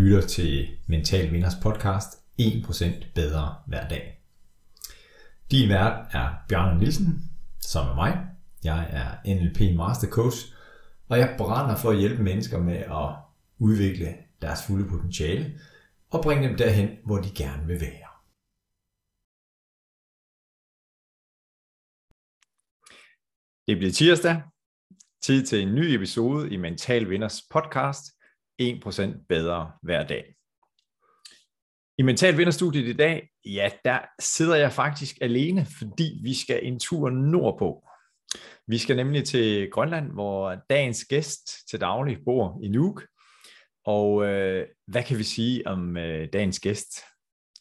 lytter til Mental Vinders podcast 1% bedre hver dag. Din vært er Bjørn Nielsen, som er mig. Jeg er NLP Master Coach, og jeg brænder for at hjælpe mennesker med at udvikle deres fulde potentiale og bringe dem derhen, hvor de gerne vil være. Det bliver tirsdag. Tid til en ny episode i Mental Vinders podcast 1% bedre hver dag. I Mental Vinderstudiet i dag, ja, der sidder jeg faktisk alene, fordi vi skal en tur nordpå. Vi skal nemlig til Grønland, hvor dagens gæst til daglig bor i Nuuk. Og øh, hvad kan vi sige om øh, dagens gæst?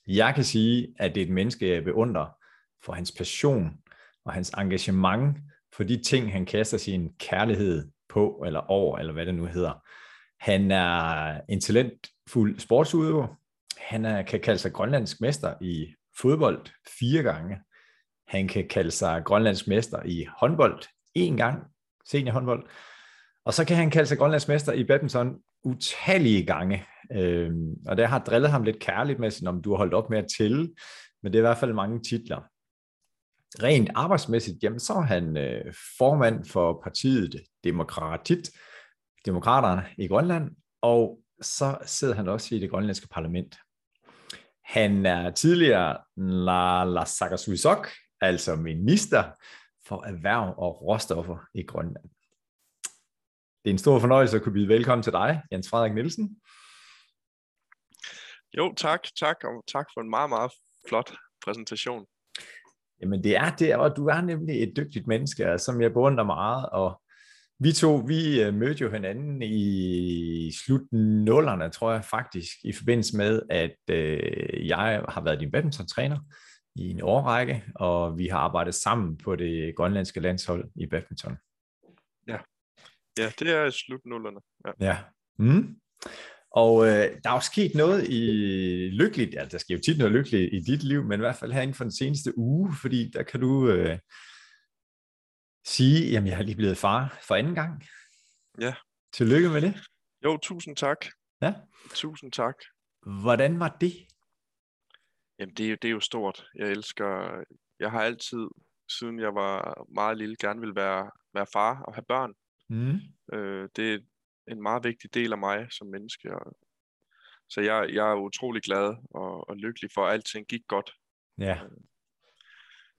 Jeg kan sige, at det er et menneske, jeg beundrer for hans passion og hans engagement for de ting, han kaster sin kærlighed på eller over, eller hvad det nu hedder. Han er en talentfuld sportsudøver. Han er, kan kalde sig grønlandsk mester i fodbold fire gange. Han kan kalde sig grønlandsk mester i håndbold en gang, seniorhåndbold. Og så kan han kalde sig grønlandsk mester i badminton utallige gange. Øhm, og det har drillet ham lidt kærligt med, om du har holdt op med at tælle, men det er i hvert fald mange titler. Rent arbejdsmæssigt, jamen så er han øh, formand for partiet Demokratit, Demokraterne i Grønland, og så sidder han også i det grønlandske parlament. Han er tidligere Naalakkersuisok, altså minister for erhverv og råstoffer i Grønland. Det er en stor fornøjelse at kunne byde velkommen til dig, Jens Frederik Nielsen. Jo, tak, tak, og tak for en meget, meget flot præsentation. Jamen det er det, og du er nemlig et dygtigt menneske, som jeg beundrer meget, og vi to, vi øh, mødte jo hinanden i slut nullerne, tror jeg faktisk, i forbindelse med, at øh, jeg har været din badminton-træner i en årrække, og vi har arbejdet sammen på det grønlandske landshold i badminton. Ja, ja det er slut nullerne. Ja. ja. Mm. Og øh, der er jo sket noget i lykkeligt, altså der sker jo tit noget lykkeligt i dit liv, men i hvert fald her inden for den seneste uge, fordi der kan du øh, sige, jamen jeg har lige blevet far for anden gang. Ja. Tillykke med det. Jo, tusind tak. Ja. Tusind tak. Hvordan var det? Jamen det er, jo, det er jo stort. Jeg elsker, jeg har altid, siden jeg var meget lille, gerne vil være, være far og have børn. Mm. Øh, det er en meget vigtig del af mig som menneske. Og, så jeg, jeg er utrolig glad og, og lykkelig for, at alting gik godt. Ja.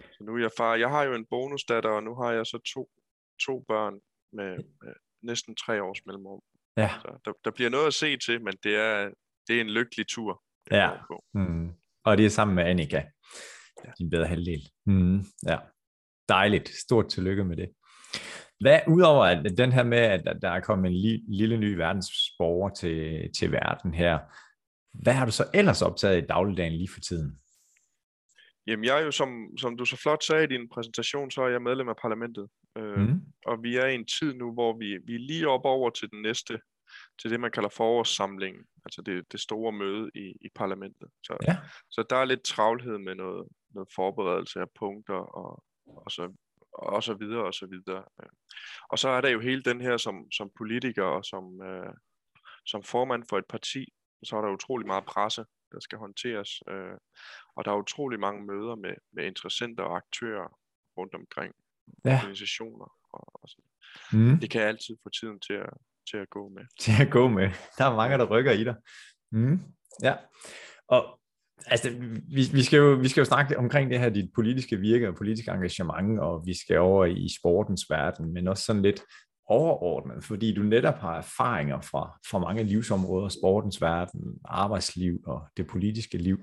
Øh, så nu er jeg far. Jeg har jo en bonusdatter, og nu har jeg så to, to børn med, med næsten tre års mellemrum. Ja. Så der, der bliver noget at se til, men det er, det er en lykkelig tur. Ja. Mm. Og det er sammen med Annika, ja. din bedre halvdel. Mm. Ja. Dejligt. Stort tillykke med det. Hvad, udover at den her med, at der er kommet en li, lille ny verdensborger til, til verden her, hvad har du så ellers optaget i dagligdagen lige for tiden? Jamen jeg er jo, som, som du så flot sagde i din præsentation, så er jeg medlem af parlamentet. Øh, mm. Og vi er i en tid nu, hvor vi, vi er lige op over til den næste, til det man kalder forårssamlingen, altså det, det store møde i, i parlamentet. Så, ja. så der er lidt travlhed med noget, noget forberedelse af punkter og, og, så, og så videre og så videre. Og så er der jo hele den her som, som politiker og som, øh, som formand for et parti, så er der utrolig meget presse, der skal håndteres. Øh, og der er utrolig mange møder med, med interessenter og aktører rundt omkring ja. organisationer. Og, og så. Mm. Det kan jeg altid få tiden til at, til at gå med. Til at gå med. Der er mange, der rykker i dig. Mm. Ja. Og altså, vi, vi, skal jo, vi skal jo snakke omkring det her, dit politiske virke og politiske engagement, og vi skal over i sportens verden, men også sådan lidt overordnet, fordi du netop har erfaringer fra, fra mange livsområder, sportens verden, arbejdsliv og det politiske liv,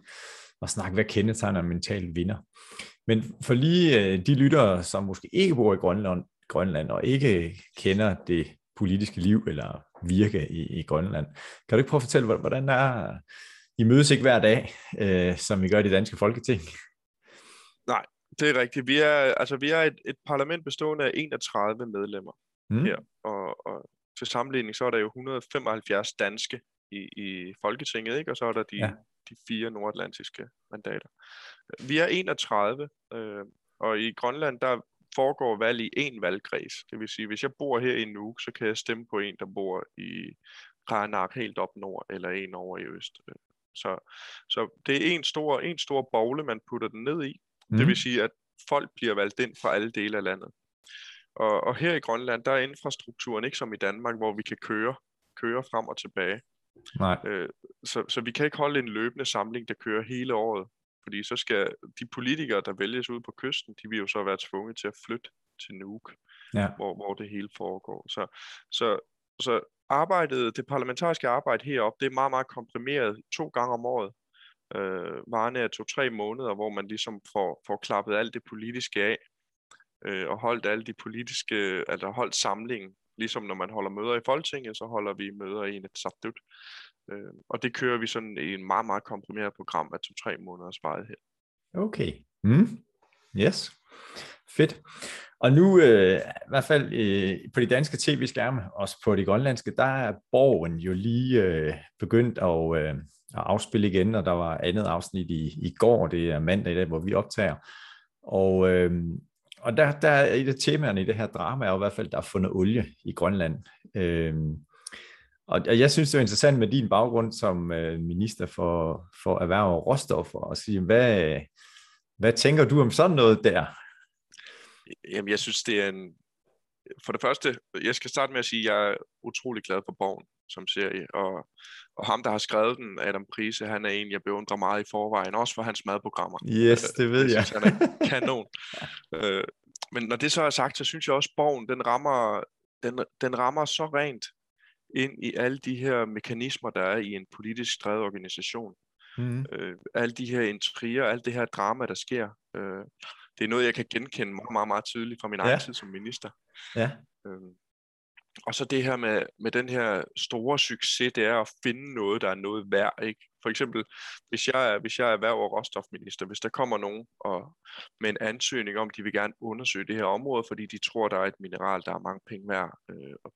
og snakke, hvad kendetegner en mental vinder. Men for lige øh, de lyttere, som måske ikke bor i Grønland, Grønland og ikke kender det politiske liv eller virke i, i Grønland, kan du ikke prøve at fortælle, hvordan er I mødes ikke hver dag, øh, som vi gør i det danske folketing? Nej, det er rigtigt. Vi er, altså, vi er et, et parlament bestående af 31 medlemmer mm. her. Og, og til sammenligning, så er der jo 175 danske i, i Folketinget, ikke? og så er der de, ja. de fire nordatlantiske mandater. Vi er 31, øh, og i Grønland, der foregår valg i en valgkreds. Det vil sige, hvis jeg bor her i Nuuk, så kan jeg stemme på en, der bor i Ragnar helt op nord, eller en over i øst. Så, så det er en stor, en stor bogle, man putter den ned i. Mm. Det vil sige, at folk bliver valgt ind fra alle dele af landet. Og, og her i Grønland, der er infrastrukturen ikke som i Danmark, hvor vi kan køre, køre frem og tilbage. Nej. Øh, så, så vi kan ikke holde en løbende samling, der kører hele året. Fordi så skal de politikere, der vælges ud på kysten, de vil jo så være tvunget til at flytte til Nuuk, ja. hvor, hvor det hele foregår. Så, så, så arbejdet, det parlamentariske arbejde heroppe, det er meget, meget komprimeret to gange om året. Øh, varende af to-tre måneder, hvor man ligesom får, får klappet alt det politiske af, øh, og holdt alle de politiske, altså holdt samlingen. Ligesom når man holder møder i Folketinget, så holder vi møder i en et sabdut. Øh, og det kører vi sådan i en meget, meget komprimeret program af to-tre måneders varighed. Okay. Mm. Yes. Fedt. Og nu, øh, i hvert fald øh, på de danske tv-skærme, også på de grønlandske, der er Borgen jo lige øh, begyndt at, øh, at afspille igen, og der var andet afsnit i, i går, det er mandag i dag, hvor vi optager. Og, øh, og der, der er et af temaerne i det her drama, er jo i hvert fald, der er fundet olie i Grønland. Øh, og jeg synes, det er interessant med din baggrund som øh, minister for, for erhverv og råstoffer, at sige, hvad, hvad tænker du om sådan noget der? Jamen, jeg synes, det er en... For det første, jeg skal starte med at sige, at jeg er utrolig glad for Borgen som serie, og, og ham, der har skrevet den, Adam Prise, han er en, jeg beundrer meget i forvejen, også for hans madprogrammer. Yes, det ved jeg. jeg. Synes, han er kanon. øh, men når det så er sagt, så synes jeg også, at Borgen, den rammer, den, den rammer så rent ind i alle de her mekanismer, der er i en politisk drevet organisation. Mm. Øh, alle de her intriger, alt det her drama, der sker. Øh, det er noget, jeg kan genkende meget, meget, meget tydeligt fra min ja. egen tid som minister. Ja. Øh, og så det her med, med den her store succes, det er at finde noget, der er noget værd. Ikke? For eksempel, hvis jeg, er, hvis jeg er erhverv- og råstofminister, hvis der kommer nogen og, med en ansøgning om, de vil gerne undersøge det her område, fordi de tror, der er et mineral, der er mange penge værd. Øh,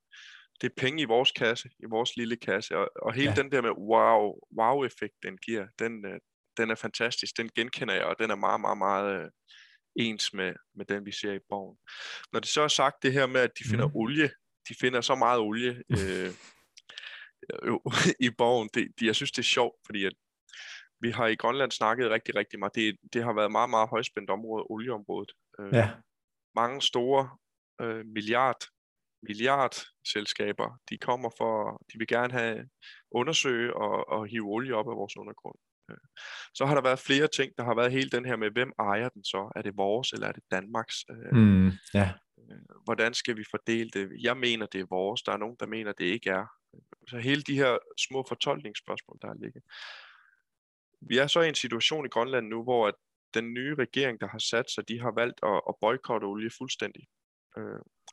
det er penge i vores kasse, i vores lille kasse, og, og hele ja. den der med wow, wow-effekt, den giver, den, øh, den er fantastisk, den genkender jeg, og den er meget, meget, meget øh, ens med, med den, vi ser i borgen. Når det så er sagt det her med, at de finder mm. olie, de finder så meget olie øh, i borgen, det, de, jeg synes, det er sjovt, fordi at vi har i Grønland snakket rigtig, rigtig meget. Det, det har været meget, meget højspændt område, olieområdet. Øh, ja. Mange store øh, milliard milliardselskaber, de kommer for, de vil gerne have undersøge og, og hive olie op af vores undergrund. Øh, så har der været flere ting. Der har været hele den her med, hvem ejer den så? Er det vores, eller er det Danmarks? Øh, mm, ja. Øh, hvordan skal vi fordele det? Jeg mener, det er vores. Der er nogen, der mener, det ikke er. Så hele de her små fortolkningsspørgsmål, der ligger. Vi er så i en situation i Grønland nu, hvor at den nye regering, der har sat sig, de har valgt at, at boykotte olie fuldstændig.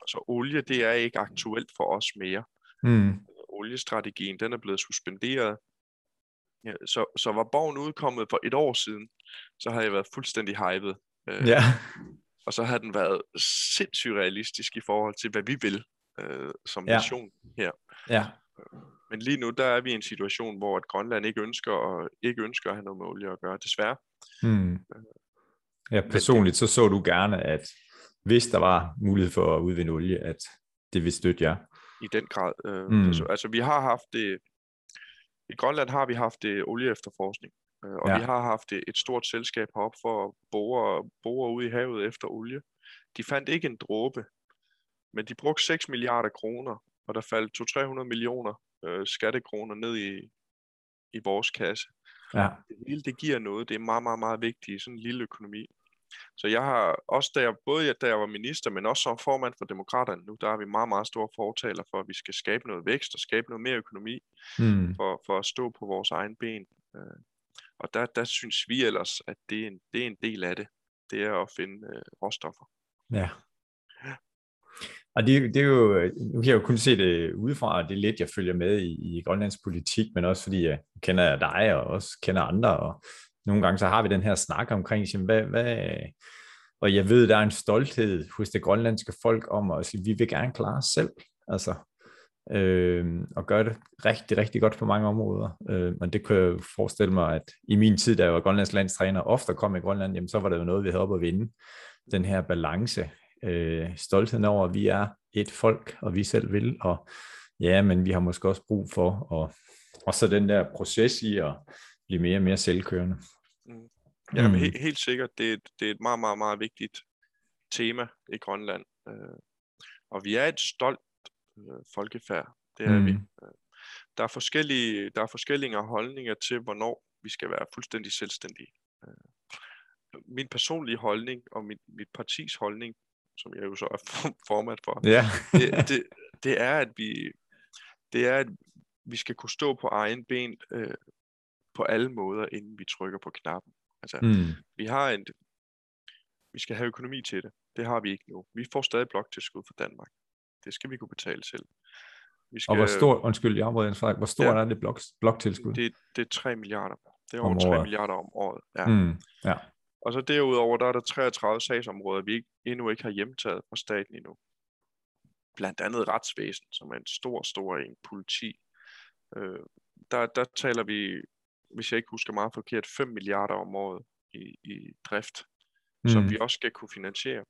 Så olie, det er ikke aktuelt for os mere. Mm. Oliestrategien, den er blevet suspenderet. Ja, så, så var bogen udkommet for et år siden, så har jeg været fuldstændig hyped. Øh, ja. Og så har den været sindssygt realistisk i forhold til, hvad vi vil øh, som ja. nation her. Ja. Men lige nu, der er vi i en situation, hvor at Grønland ikke ønsker, og ikke ønsker at have noget med olie at gøre, desværre. Mm. Ja, personligt så så du gerne, at hvis der var mulighed for at udvinde olie, at det vil støtte jer. I den grad. Øh, mm. altså, altså vi har haft det, i Grønland har vi haft det olieefterforskning, øh, og ja. vi har haft et, et stort selskab herop for at bore, bore ud i havet efter olie. De fandt ikke en dråbe, men de brugte 6 milliarder kroner, og der faldt 200-300 millioner øh, skattekroner ned i, i vores kasse. Ja. Det hele det giver noget, det er meget, meget, meget vigtigt i sådan en lille økonomi. Så jeg har også, da jeg, både da jeg var minister, men også som formand for Demokraterne nu, der er vi meget, meget store fortaler for, at vi skal skabe noget vækst og skabe noget mere økonomi mm. for, for at stå på vores egen ben. Og der, der synes vi ellers, at det er, en, det er en del af det. Det er at finde øh, råstoffer. Ja. Og det, det er jo, nu kan jeg jo kun se det udefra, og det er lidt, jeg følger med i, i Grønlands politik, men også fordi øh, jeg kender dig og også kender andre, og nogle gange så har vi den her snak omkring, hvad, hvad, og jeg ved, der er en stolthed hos det grønlandske folk om at sige, vi vil gerne klare os selv, altså, øh, og gøre det rigtig, rigtig godt på mange områder. Øh, men det kan jeg forestille mig, at i min tid, da jeg var grønlandsk landstræner, ofte kom i Grønland, jamen, så var det jo noget, vi havde op at vinde. Den her balance, øh, stoltheden over, at vi er et folk, og vi selv vil, og Ja, men vi har måske også brug for at, og så den der proces i at blive mere og mere selvkørende. Mm. Ja, mm. helt, helt sikkert. Det er, et, det er et meget, meget, meget vigtigt tema i Grønland. Øh, og vi er et stolt øh, folkefærd. Det er mm. vi. Øh, der er forskellige, der er forskellige holdninger til, hvornår vi skal være fuldstændig selvstændige. Øh, min personlige holdning og mit, mit partis holdning, som jeg jo så er formand for, ja. det, det, det er, at vi, det er, at vi skal kunne stå på egen ben øh, på alle måder, inden vi trykker på knappen. Altså, mm. vi har en, vi skal have økonomi til det. Det har vi ikke nu. Vi får stadig bloktilskud fra Danmark. Det skal vi kunne betale selv. Vi skal, og hvor stor, undskyld, jeg afbryder hvor stor ja, er det blok, bloktilskud? Det, det er 3 milliarder. Det er over 3 milliarder om året. Ja. Mm, ja. Og så derudover, der er der 33 sagsområder, vi ikke, endnu ikke har hjemtaget fra staten endnu. Blandt andet retsvæsen, som er en stor, stor en, politi. Øh, der, der taler vi, hvis jeg ikke husker meget forkert, 5 milliarder om året i, i drift, mm. som vi også skal kunne finansiere.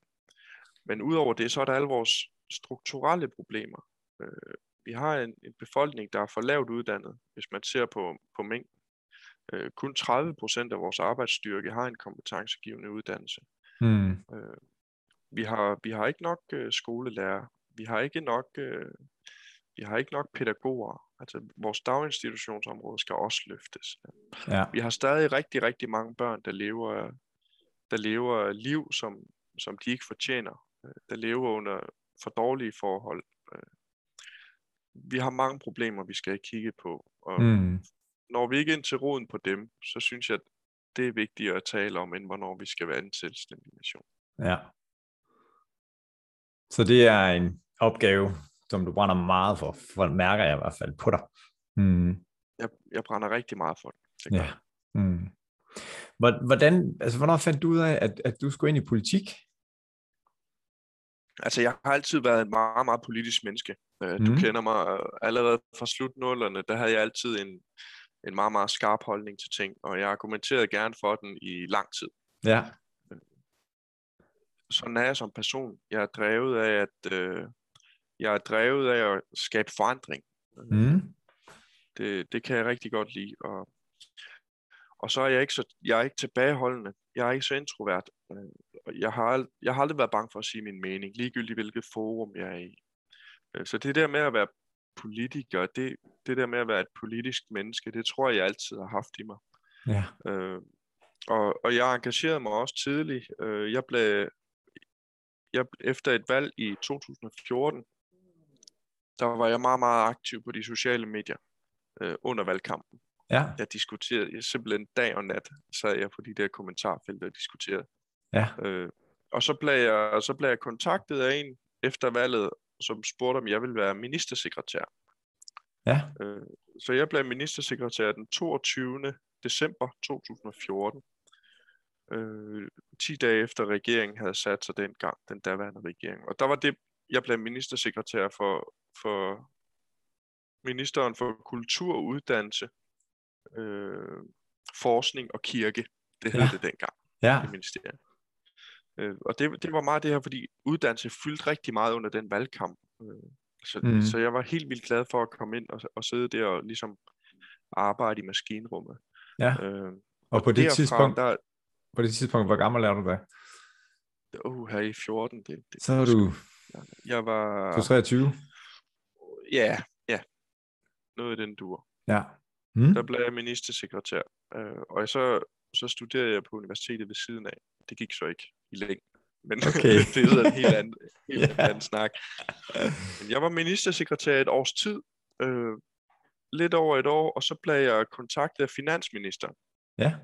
Men udover det, så er der alle vores strukturelle problemer. Øh, vi har en, en befolkning, der er for lavt uddannet, hvis man ser på, på mængden. Øh, kun 30 procent af vores arbejdsstyrke har en kompetencegivende uddannelse. Mm. Øh, vi, har, vi har ikke nok øh, skolelærer. Vi har ikke nok, øh, vi har ikke nok pædagoger. Altså, vores daginstitutionsområde skal også løftes. Ja. Vi har stadig rigtig, rigtig mange børn, der lever, der lever liv, som, som de ikke fortjener. Øh, der lever under for dårlige forhold. Øh, vi har mange problemer, vi skal have kigget på. Og mm. når vi ikke ind til roden på dem, så synes jeg, at det er vigtigere at tale om, end hvornår vi skal være en selvstændig nation. Ja. Så det er en opgave, som du brænder meget for, for det mærker jeg i hvert fald på dig. Mm. Jeg, jeg brænder rigtig meget for det. det ja. Mm. Hvordan, altså, hvornår fandt du ud af, at, at du skulle ind i politik? Altså, jeg har altid været en meget, meget politisk menneske. Mm. Du kender mig allerede fra slutnullerne, der havde jeg altid en, en meget, meget skarp holdning til ting, og jeg argumenterede gerne for den i lang tid. Ja. Sådan er jeg som person. Jeg er drevet af at øh, jeg er drevet af at skabe forandring. Mm. Det, det kan jeg rigtig godt lide. Og, og så er jeg ikke så jeg er ikke tilbageholdende. Jeg er ikke så introvert. Jeg har, jeg har aldrig været bange for at sige min mening, ligegyldigt hvilket forum jeg er i. Øh, så det der med at være politiker, det, det der med at være et politisk menneske, det tror jeg, jeg altid har haft i mig. Ja. Øh, og, og jeg engagerede mig også tidligt. Øh, jeg blev, jeg, efter et valg i 2014, der var jeg meget, meget aktiv på de sociale medier øh, under valgkampen. Ja. Jeg diskuterede jeg simpelthen dag og nat, sad jeg på de der kommentarfelter og diskuterede. Ja. Øh, og så blev, jeg, så blev jeg kontaktet af en efter valget, som spurgte, om jeg ville være ministersekretær. Ja. Øh, så jeg blev ministersekretær den 22. december 2014. Øh, 10 dage efter regeringen havde sat sig dengang, den daværende regering. Og der var det, jeg blev ministersekretær for, for ministeren for kultur uddannelse, øh, forskning og kirke. Det hed ja. det dengang ja. i ministeriet. Øh, og det, det var meget det her, fordi uddannelse fyldte rigtig meget under den valgkamp. Øh, så, mm. så jeg var helt vildt glad for at komme ind og, og sidde der og ligesom arbejde i maskinrummet. Ja. Øh, og, og på det derfra, tidspunkt, der, på det tidspunkt, hvor gammel er du da? Uh, her i 14. Det, det, så er du... Jeg var... Du 23? Ja, ja. Noget i den dur. Ja. Mm. Der blev jeg ministersekretær. Øh, og så, så studerede jeg på universitetet ved siden af. Det gik så ikke i længden. Men okay. det er en helt anden, helt yeah. anden snak. Men jeg var ministersekretær et års tid. Øh, lidt over et år, og så blev jeg kontaktet af finansministeren. Ja.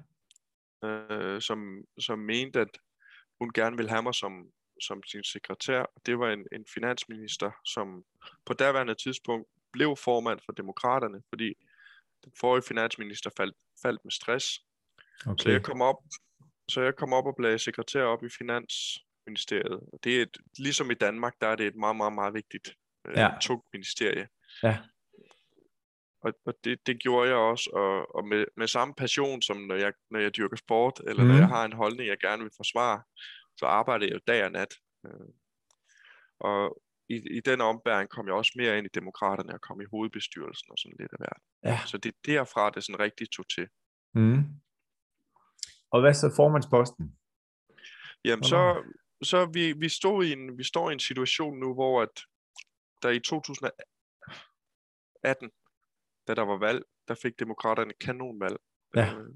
Øh, som, som mente, at hun gerne ville have mig som, som sin sekretær. Det var en, en finansminister, som på daværende tidspunkt blev formand for demokraterne, fordi den forrige finansminister faldt, faldt med stress. Okay. Så jeg kom op så jeg kom op og blev sekretær op i Finansministeriet. Det er et, ligesom i Danmark, der er det et meget, meget, meget vigtigt øh, ja. tungt ministerie. Ja. Og, og det, det gjorde jeg også, og, og med, med samme passion, som når jeg, når jeg dyrker sport, eller mm. når jeg har en holdning, jeg gerne vil forsvare, så arbejder jeg jo dag og nat. Øh, og, i, i den ombæring kom jeg også mere ind i demokraterne og kom i hovedbestyrelsen og sådan lidt af hvert. Ja. Så det er derfra, det sådan rigtig tog til. Mm. Og hvad så formandsposten? Jamen så, så vi, vi, stod i en, vi står i en situation nu, hvor at der i 2018, da der var valg, der fik demokraterne kanonvalg. Ja. Øh,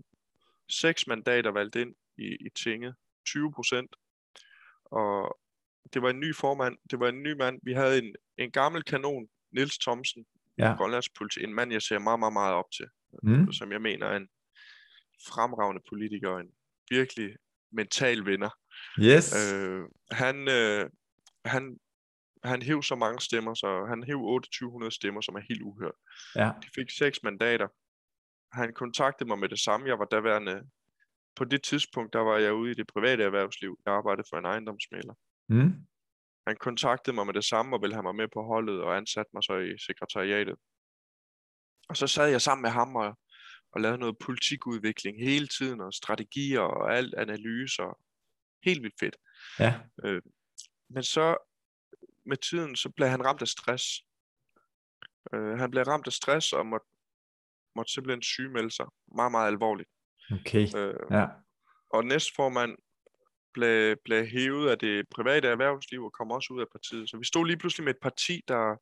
seks mandater valgt ind i, i tinget, 20 procent. Og det var en ny formand, det var en ny mand. Vi havde en, en gammel kanon, Nils Thomsen, Ja. Grønlands politi, en mand, jeg ser meget, meget, meget op til, Mm. som jeg mener er en fremragende politiker, en virkelig mental vinder. Yes. Øh, han, øh, han, han hæv så mange stemmer, så han hæv 2800 stemmer, som er helt uhørt. Ja. De fik seks mandater. Han kontaktede mig med det samme. Jeg var daværende, på det tidspunkt, der var jeg ude i det private erhvervsliv. Jeg arbejdede for en ejendomsmaler. Mm. Han kontaktede mig med det samme og ville have mig med på holdet og ansatte mig så i sekretariatet. Og så sad jeg sammen med ham og, og lavede noget politikudvikling hele tiden, og strategier og alt analyser. Helt vildt fedt. Ja. Men så med tiden, så blev han ramt af stress. Øh, han blev ramt af stress og måtte, måtte simpelthen sygemelde sig. Meget, meget alvorligt. Okay. Øh, Ja. og næstformand blev, blev hævet af det private erhvervsliv og kom også ud af partiet. Så vi stod lige pludselig med et parti, der,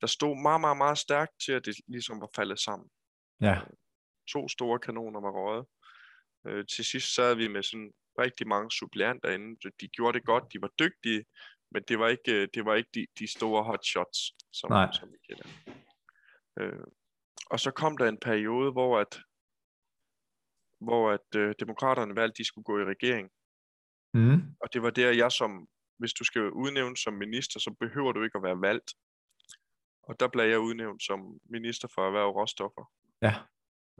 der stod meget, meget, meget stærkt til, at det ligesom var faldet sammen. Ja. To store kanoner var røget. Øh, til sidst sad vi med sådan rigtig mange suppleanter inde. De gjorde det godt, de var dygtige, men det var ikke, øh, det var ikke de, de store hotshots, som, Nej. som vi kender. Øh, og så kom der en periode, hvor at, hvor at øh, demokraterne valgte, at de skulle gå i regering. Mm. Og det var der, jeg som, hvis du skal udnævnes som minister, så behøver du ikke at være valgt. Og der blev jeg udnævnt som minister for erhverv og råstoffer, Ja.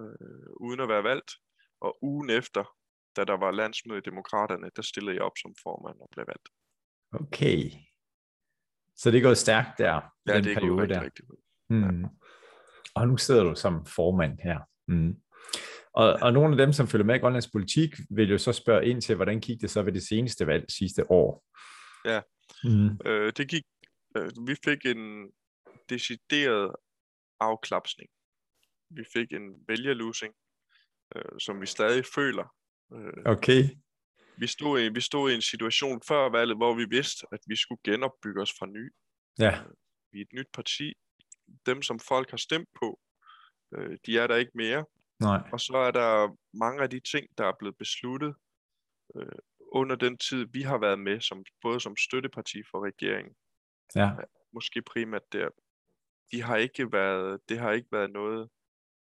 Øh, uden at være valgt. Og ugen efter, da der var landsmøde i Demokraterne, der stillede jeg op som formand og blev valgt. Okay. Så det er gået stærkt der, Ja, den det er periode gået rigtig, der. rigtig godt. Mm. Og nu sidder du som formand her. Mm. Og, og nogle af dem, som følger med i Grønlands politik, vil jo så spørge ind til, hvordan gik det så ved det seneste valg sidste år? Ja. Mm. Øh, det gik, øh, vi fik en decideret afklapsning. Vi fik en vælgerlosing, øh, som vi stadig føler. Øh, Okay. vi, stod i, vi stod i en situation før valget, hvor vi vidste, at vi skulle genopbygge os fra ny. Ja. Vi er et nyt parti. Dem, som folk har stemt på, øh, de er der ikke mere. Nej. Og så er der mange af de ting, der er blevet besluttet øh, under den tid, vi har været med, som, både som støtteparti for regeringen, Ja. måske primært der, de har ikke været, det har ikke været noget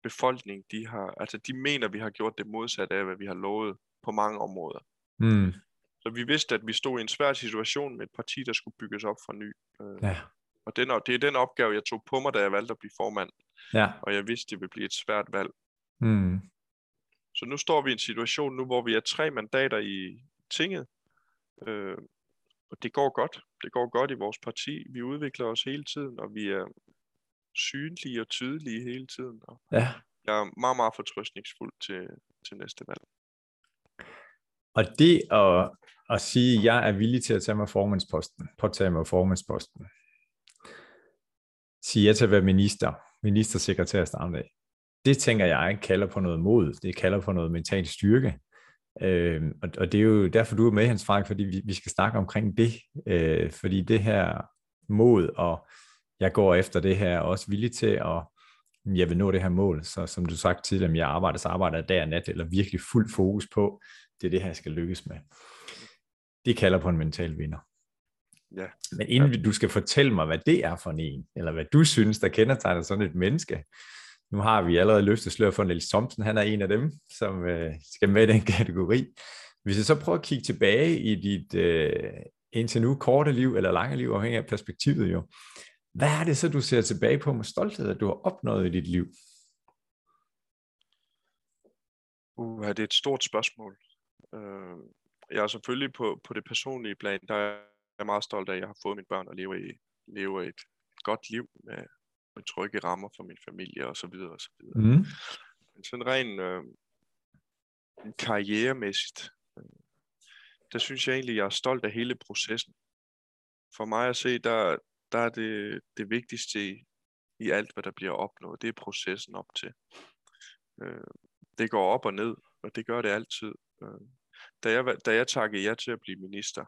befolkning, de har, altså de mener, vi har gjort det modsatte af, hvad vi har lovet på mange områder. Mm. Så vi vidste, at vi stod i en svær situation med et parti, der skulle bygges op for ny. Øh, Ja. Og den, det er den opgave, jeg tog på mig, da jeg valgte at blive formand. Ja. Og jeg vidste, det ville blive et svært valg. Mm. Så nu står vi i en situation nu, hvor vi er tre mandater i tinget. Øh, og det går godt. Det går godt i vores parti. Vi udvikler os hele tiden, og vi er synlige og tydelige hele tiden. Og Ja. jeg er meget, meget fortrøstningsfuld til, til næste valg. Og det at, at sige, at jeg er villig til at tage mig formandsposten, påtage mig formandsposten, sige ja til at være minister, ministersekretær starte af, det tænker jeg kalder på noget mod, det kalder på noget mental styrke. Øh, og, og det er jo derfor, du er med, Hans Frank, fordi vi, vi skal snakke omkring det, øh, fordi det her mod, og jeg går efter det her, er også villig til at, jeg vil nå det her mål, så som du sagt tidligere, jeg arbejder, så arbejder jeg dag og nat, eller virkelig fuld fokus på, det er det her, jeg skal lykkes med. Det kalder på en mental vinder. Ja. Men inden du skal fortælle mig, hvad det er for en, eller hvad du synes, der kendetegner sådan et menneske, nu har vi allerede løftet slør for Niels Thomsen, han er en af dem, som øh, skal med i den kategori. Hvis jeg så prøver at kigge tilbage i dit øh, indtil nu korte liv, eller lange liv, afhængig af perspektivet jo, hvad er det så, du ser tilbage på med stolthed, at du har opnået i dit liv? Uh, det er et stort spørgsmål. Uh, jeg er selvfølgelig på, på det personlige plan, der er jeg meget stolt af, at jeg har fået mine børn og lever i, lever et godt liv med, med trygge rammer for min familie og så videre og så videre. Mm. Men sådan rent øh, karrieremæssigt, øh, der synes jeg egentlig, jeg er stolt af hele processen. For mig at se, der, der er det, det vigtigste i, i alt, hvad der bliver opnået, det er processen op til. Øh, det går op og ned, og det gør det altid. Øh, da, jeg, da jeg takkede jer til at blive minister,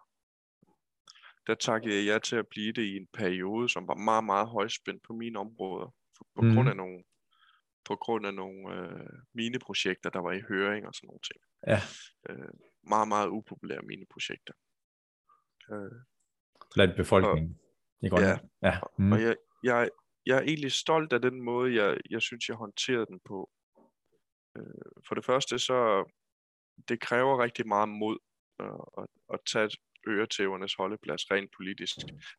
der takkede jeg jer til at blive det i en periode, som var meget, meget højspændt på mine områder, på mm. grund af nogle, på grund af nogle øh, mine projekter, der var i høring og sådan nogle ting. Ja. Øh, meget, meget upopulære mine projekter. Øh, Blandt befolkningen i Grønland. Ja, ja. Mm. og jeg, jeg, jeg er egentlig stolt af den måde, jeg, jeg synes, jeg håndterede den på. Øh, for det første, så det kræver rigtig meget mod at, at, at tage øretævernes holdeplads rent politisk,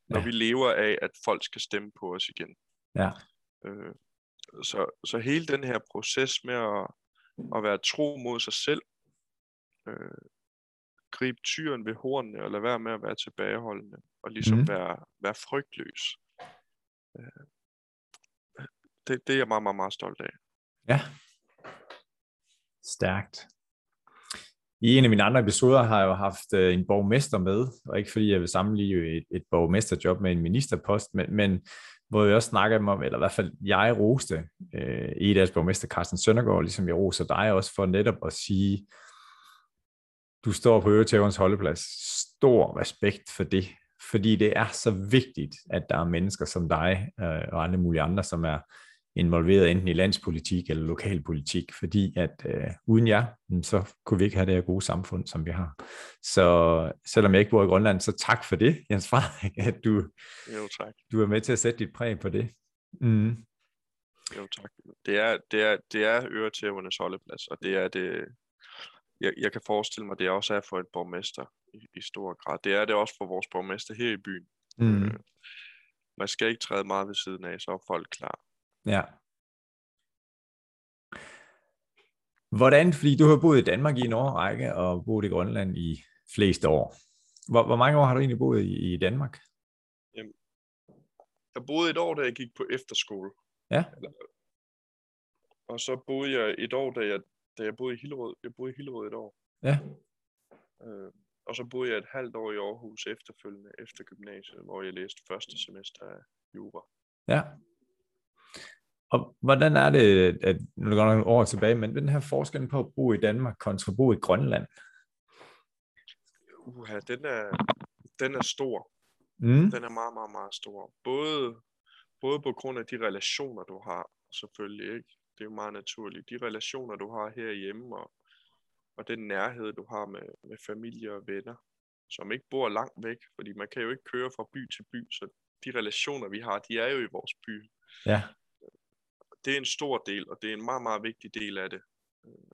når ja. vi lever af, at folk skal stemme på os igen. Ja. Øh, så, så hele den her proces med at, at være tro mod sig selv, øh, gribe tyren ved hornene og lade være med at være tilbageholdende, og ligesom mm. være, være frygtløs. Øh, det, det er jeg meget, meget, meget stolt af. Ja. Stærkt. I en af mine andre episoder har jeg jo haft øh, en borgmester med, og ikke fordi jeg vil sammenligne et, et borgmesterjob med en ministerpost, men, men hvor jeg også snakker om, eller i hvert fald jeg roste øh, EDA's borgmester Carsten Søndergaard, ligesom jeg roser dig også for netop at sige, du står på Øretæverens holdeplads. Stor respekt for det, fordi det er så vigtigt, at der er mennesker som dig øh, og alle mulige andre, som er involveret enten i landspolitik eller lokalpolitik, fordi at øh, uden jer, så kunne vi ikke have det her gode samfund, som vi har. Så selvom jeg ikke bor i Grønland, så tak for det, Jens Frederik, at du, jo, tak. du er med til at sætte dit præg på det. Mm. Jo, tak. Det er, det er, det er øretævernes holdeplads, og det er det, jeg, jeg kan forestille mig, det også er for et borgmester i, i stor grad. Det er det også for vores borgmester her i byen. Mm. Øh, man skal ikke træde meget ved siden af, så er folk klar. Ja. Hvordan, fordi du har boet i Danmark i en årrække og boet i Grønland i flest år. Hvor, hvor mange år har du egentlig boet i, i Danmark? Jamen, jeg boede et år, da jeg gik på efterskole. Ja. Og så boede jeg et år, da jeg, da jeg boede i Hillerød. Jeg boede i Hillerød et år. Ja. Øh, og så boede jeg et halvt år i Aarhus efterfølgende, efter gymnasiet, hvor jeg læste første semester af jura. Ja. Og hvordan er det, at nu er det godt nok år tilbage, men den her forskel på at bo i Danmark kontra at bo i Grønland? Uha, den er, den er stor. Mm. Den er meget, meget, meget stor. Både, både på grund af de relationer, du har, selvfølgelig, ikke? Det er jo meget naturligt. De relationer, du har herhjemme, og, og den nærhed, du har med, med familie og venner, som ikke bor langt væk, fordi man kan jo ikke køre fra by til by, så de relationer, vi har, de er jo i vores by. Ja det er en stor del, og det er en meget, meget vigtig del af det.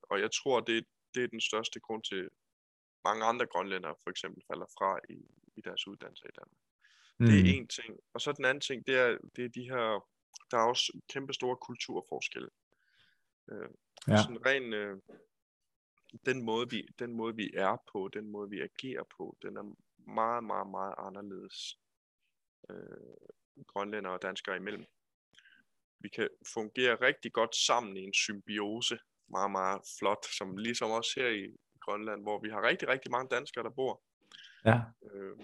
Og jeg tror, det, det er den største grund til, mange andre grønlændere for eksempel falder fra i, i deres uddannelse i Danmark. Mm. Det er en ting. Og så den anden ting, det er, det er de her, der er også kæmpe store kulturforskelle. Øh, ja. Sådan ren, øh, den, måde, vi, den måde, vi er på, den måde, vi agerer på, den er meget, meget, meget anderledes øh, grønlænder og danskere imellem vi kan fungere rigtig godt sammen i en symbiose. Meget, meget flot, som ligesom også her i Grønland, hvor vi har rigtig, rigtig mange danskere, der bor. Ja. Øh,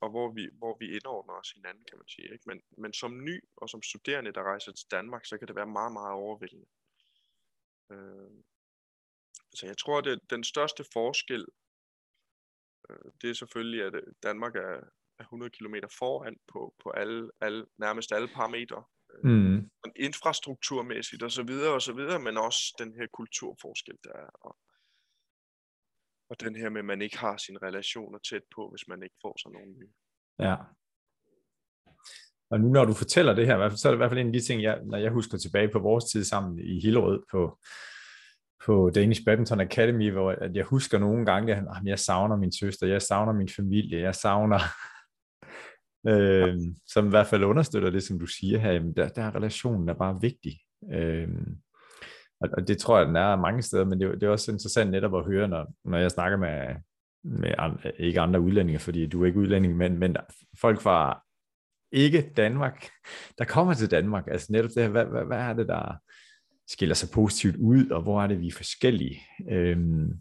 og hvor vi, hvor vi indordner os hinanden, kan man sige. Ikke? Men, men som ny og som studerende, der rejser til Danmark, så kan det være meget, meget overvældende. Øh, så jeg tror, at den største forskel, øh, det er selvfølgelig, at Danmark er, er 100 km foran på, på alle, alle, nærmest alle parametre mm. infrastrukturmæssigt og så videre og så videre, men også den her kulturforskel, der er. Og, og den her med, at man ikke har sine relationer tæt på, hvis man ikke får sådan nogle nye. Ja. Og nu når du fortæller det her, så er det i hvert fald en af de ting, jeg, når jeg husker tilbage på vores tid sammen i Hillerød på, på Danish Badminton Academy, hvor at jeg husker nogle gange, at jeg savner min søster, jeg savner min familie, jeg savner øh, som i hvert fald understøtter det, som du siger her, jamen der, der er relationen der er bare vigtig. Øh, og, og det tror jeg, den er mange steder, men det, det er også interessant netop at høre, når, når jeg snakker med, med andre, ikke andre udlændinge, fordi du er ikke udlænding, men, men folk fra ikke Danmark, der kommer til Danmark, altså netop det her, hvad, hvad, hvad er det, der skiller sig positivt ud, og hvor er det, vi er forskellige? Øhm,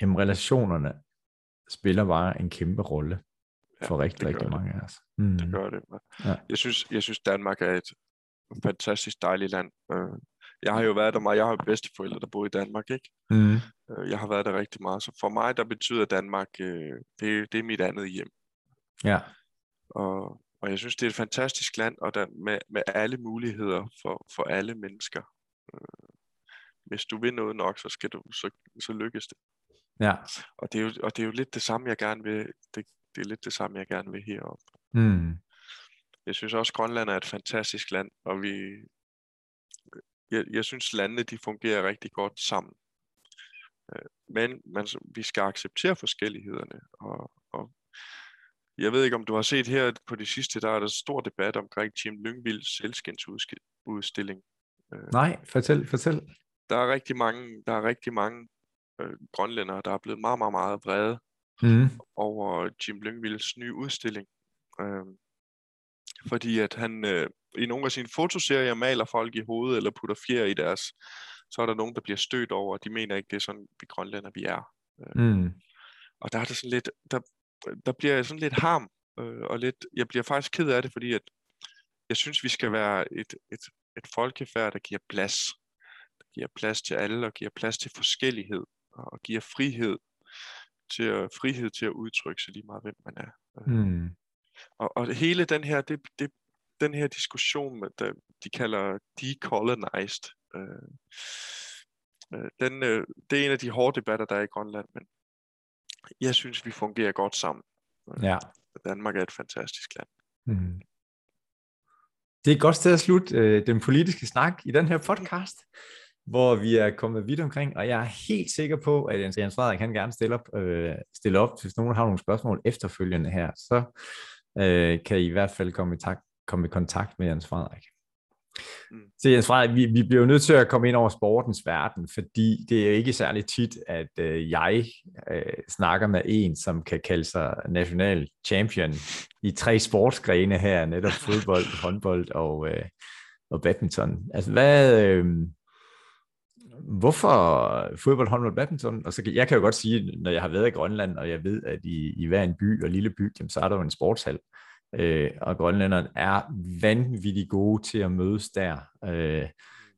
jamen relationerne spiller bare en kæmpe rolle. ja, for rigtig, rigtig det. mange af os. Mm. Det gør det. Ja. Jeg, synes, jeg synes, Danmark er et fantastisk dejligt land. Øh, jeg har jo været der meget. Jeg har jo bedsteforældre, der bor i Danmark, ikke? Mm. Jeg har været der rigtig meget. Så for mig, der betyder Danmark, det, det er mit andet hjem. Ja. Og, og jeg synes, det er et fantastisk land, og der, med, med alle muligheder for, for alle mennesker. Hvis du vil noget nok, så skal du så, så lykkes det. Ja. Og det, er jo, og det er jo lidt det samme, jeg gerne vil. Det, det er lidt det samme, jeg gerne vil heroppe. Mm. Jeg synes også, Grønland er et fantastisk land, og vi, jeg, jeg synes, landene de fungerer rigtig godt sammen. Men man, vi skal acceptere forskellighederne, og, og jeg ved ikke, om du har set her på det sidste, der er der stor debat omkring Jim Lyngvilds selvskindsudstilling. Nej, fortæl, fortæl. Der er rigtig mange, der er rigtig mange øh, grønlændere, der er blevet meget, meget, meget vrede mm. over Jim Lyngvilds nye udstilling. Øh, fordi at han øh, i nogle af sine fotoserier maler folk i hovedet eller putter fjer i deres, så er der nogen, der bliver stødt over, og de mener ikke, det er sådan, vi grønlænder vi er. Mm. Og der er det sådan lidt, der, der bliver jeg sådan lidt harm, øh, og lidt, jeg bliver faktisk ked af det, fordi at jeg synes, vi skal være et, et, et folkefærd, der giver plads. Der giver plads til alle, og giver plads til forskellighed, og giver frihed til at, frihed til at udtrykke sig lige meget, hvem man er. Mm. Og, og hele den her, det, det, den her diskussion, der de kalder decolonized, øh, øh, den, øh, det er en af de hårde debatter, der er i Grønland, men jeg synes, vi fungerer godt sammen. Ja. Danmark er et fantastisk land. Mm. Det er et godt sted at slutte øh, den politiske snak i den her podcast, hvor vi er kommet vidt omkring, og jeg er helt sikker på, at Jens Frederik kan gerne stille op, øh, stille op, hvis nogen har nogle spørgsmål efterfølgende her, så øh, kan I i hvert fald komme i, tak, komme i kontakt med Jens Frederik. Mm. Så Jens Frederik, vi, vi bliver jo nødt til at komme ind over sportens verden, fordi det er ikke særlig tit, at øh, jeg øh, snakker med en, som kan kalde sig national champion i tre sportsgrene her, netop fodbold, håndbold og, øh, og badminton. Altså hvad... Øh, hvorfor fodbold, håndbold, badminton? Og så jeg kan jo godt sige, når jeg har været i Grønland, og jeg ved, at i, i hver en by og lille by, jamen, så er der jo en sportshal. Øh, og grønlænderne er vanvittigt gode til at mødes der. Øh,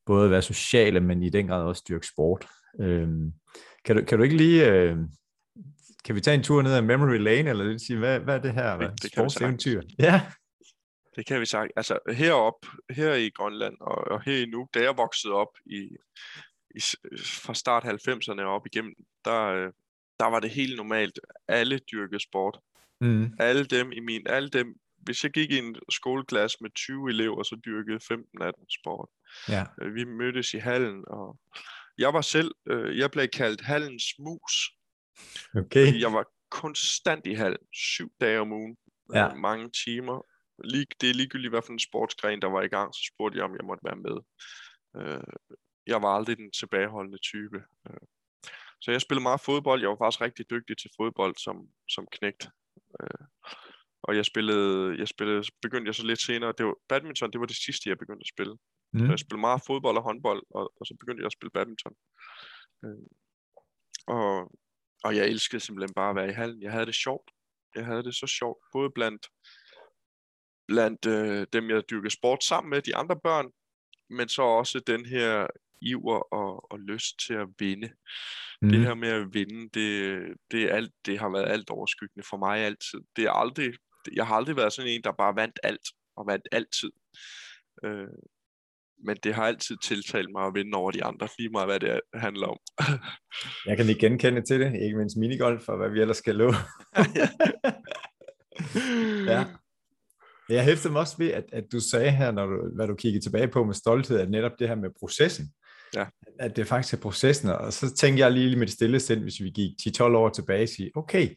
både at være sociale, men i den grad også styrke sport. Øh, kan, du, kan du ikke lige... Øh, kan vi tage en tur ned ad Memory Lane, eller det sige, hvad, hvad er det her? Det, det sportseventyr? Ja. Det kan vi sagt. Altså herop, her i Grønland, og, og her i Nuuk, da jeg voksede op i, i, fra start 90'erne op igennem, der, der var det helt normalt. Alle dyrkede sport. Mm. Alle dem i min, alle dem, hvis jeg gik i en skoleklasse med 20 elever, så dyrkede 15 af dem sport. Ja. Vi mødtes i hallen, og jeg var selv, jeg blev kaldt hallens mus. Okay. Jeg var konstant i hallen, syv dage om ugen, ja. mange timer. Det er ligegyldigt, hvad for en sportsgren, der var i gang, så spurgte jeg, om jeg måtte være med. Jeg var aldrig den tilbageholdende type. Så jeg spillede meget fodbold. Jeg var faktisk rigtig dygtig til fodbold som, som knægt. Og jeg spillede, jeg spillede, begyndte jeg så lidt senere. Det var, badminton, det var det sidste, jeg begyndte at spille. Mm. Så jeg spillede meget fodbold og håndbold, og, og så begyndte jeg at spille badminton. Og, og jeg elskede simpelthen bare at være i hallen. Jeg havde det sjovt. Jeg havde det så sjovt, både blandt, blandt øh, dem, jeg dyrkede sport sammen med, de andre børn, men så også den her iver og, og lyst til at vinde. Mm. Det her med at vinde, det, det, er alt, det har været alt overskyggende for mig altid. Det er aldrig, jeg har aldrig været sådan en, der bare vandt alt, og vandt altid. Øh, men det har altid tiltalt mig at vinde over de andre, lige meget hvad det handler om. jeg kan lige genkende til det, ikke mindst minigolf, og hvad vi ellers skal love. ja. Jeg hæftede mig også ved, at, at du sagde her, når du, hvad du kiggede tilbage på med stolthed, at netop det her med processen, ja. at det faktisk er processen, og så tænkte jeg lige med det stille sind, hvis vi gik 10-12 år tilbage og sige, okay,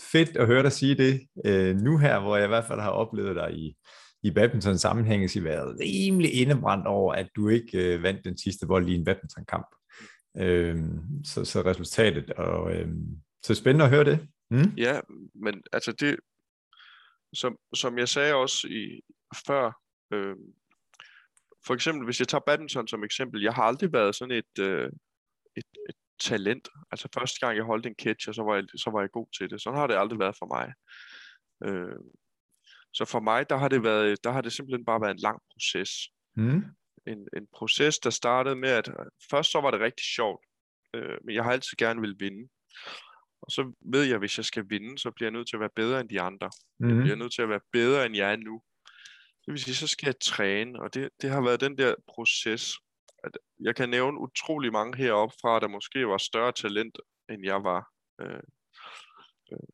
fedt at høre dig sige det øh, nu her, hvor jeg i hvert fald har oplevet dig i, i badminton sammenhæng, at været rimelig indebrændt over, at du ikke øh, vandt den sidste bold i en badmintonkamp. Øh, så, så resultatet, og øh, så spændende at høre det. Mm? Ja, men altså det, som, som jeg sagde også i, før, øh, for eksempel hvis jeg tager badminton som eksempel, jeg har aldrig været sådan et, øh, et, et talent. Altså første gang jeg holdt en catcher, så var jeg, så var jeg god til det. Sådan har det aldrig været for mig. Øh, så for mig, der har det været, der har det simpelthen bare været en lang proces. Mm. En, en proces, der startede med, at først så var det rigtig sjovt, øh, men jeg har altid gerne vil vinde. Og så ved jeg, at hvis jeg skal vinde, så bliver jeg nødt til at være bedre end de andre. Mm. Jeg bliver nødt til at være bedre, end jeg er nu. Det vil sige, så skal jeg træne, og det, det har været den der proces. At jeg kan nævne utrolig mange heroppe fra, der måske var større talent, end jeg var. Øh, øh,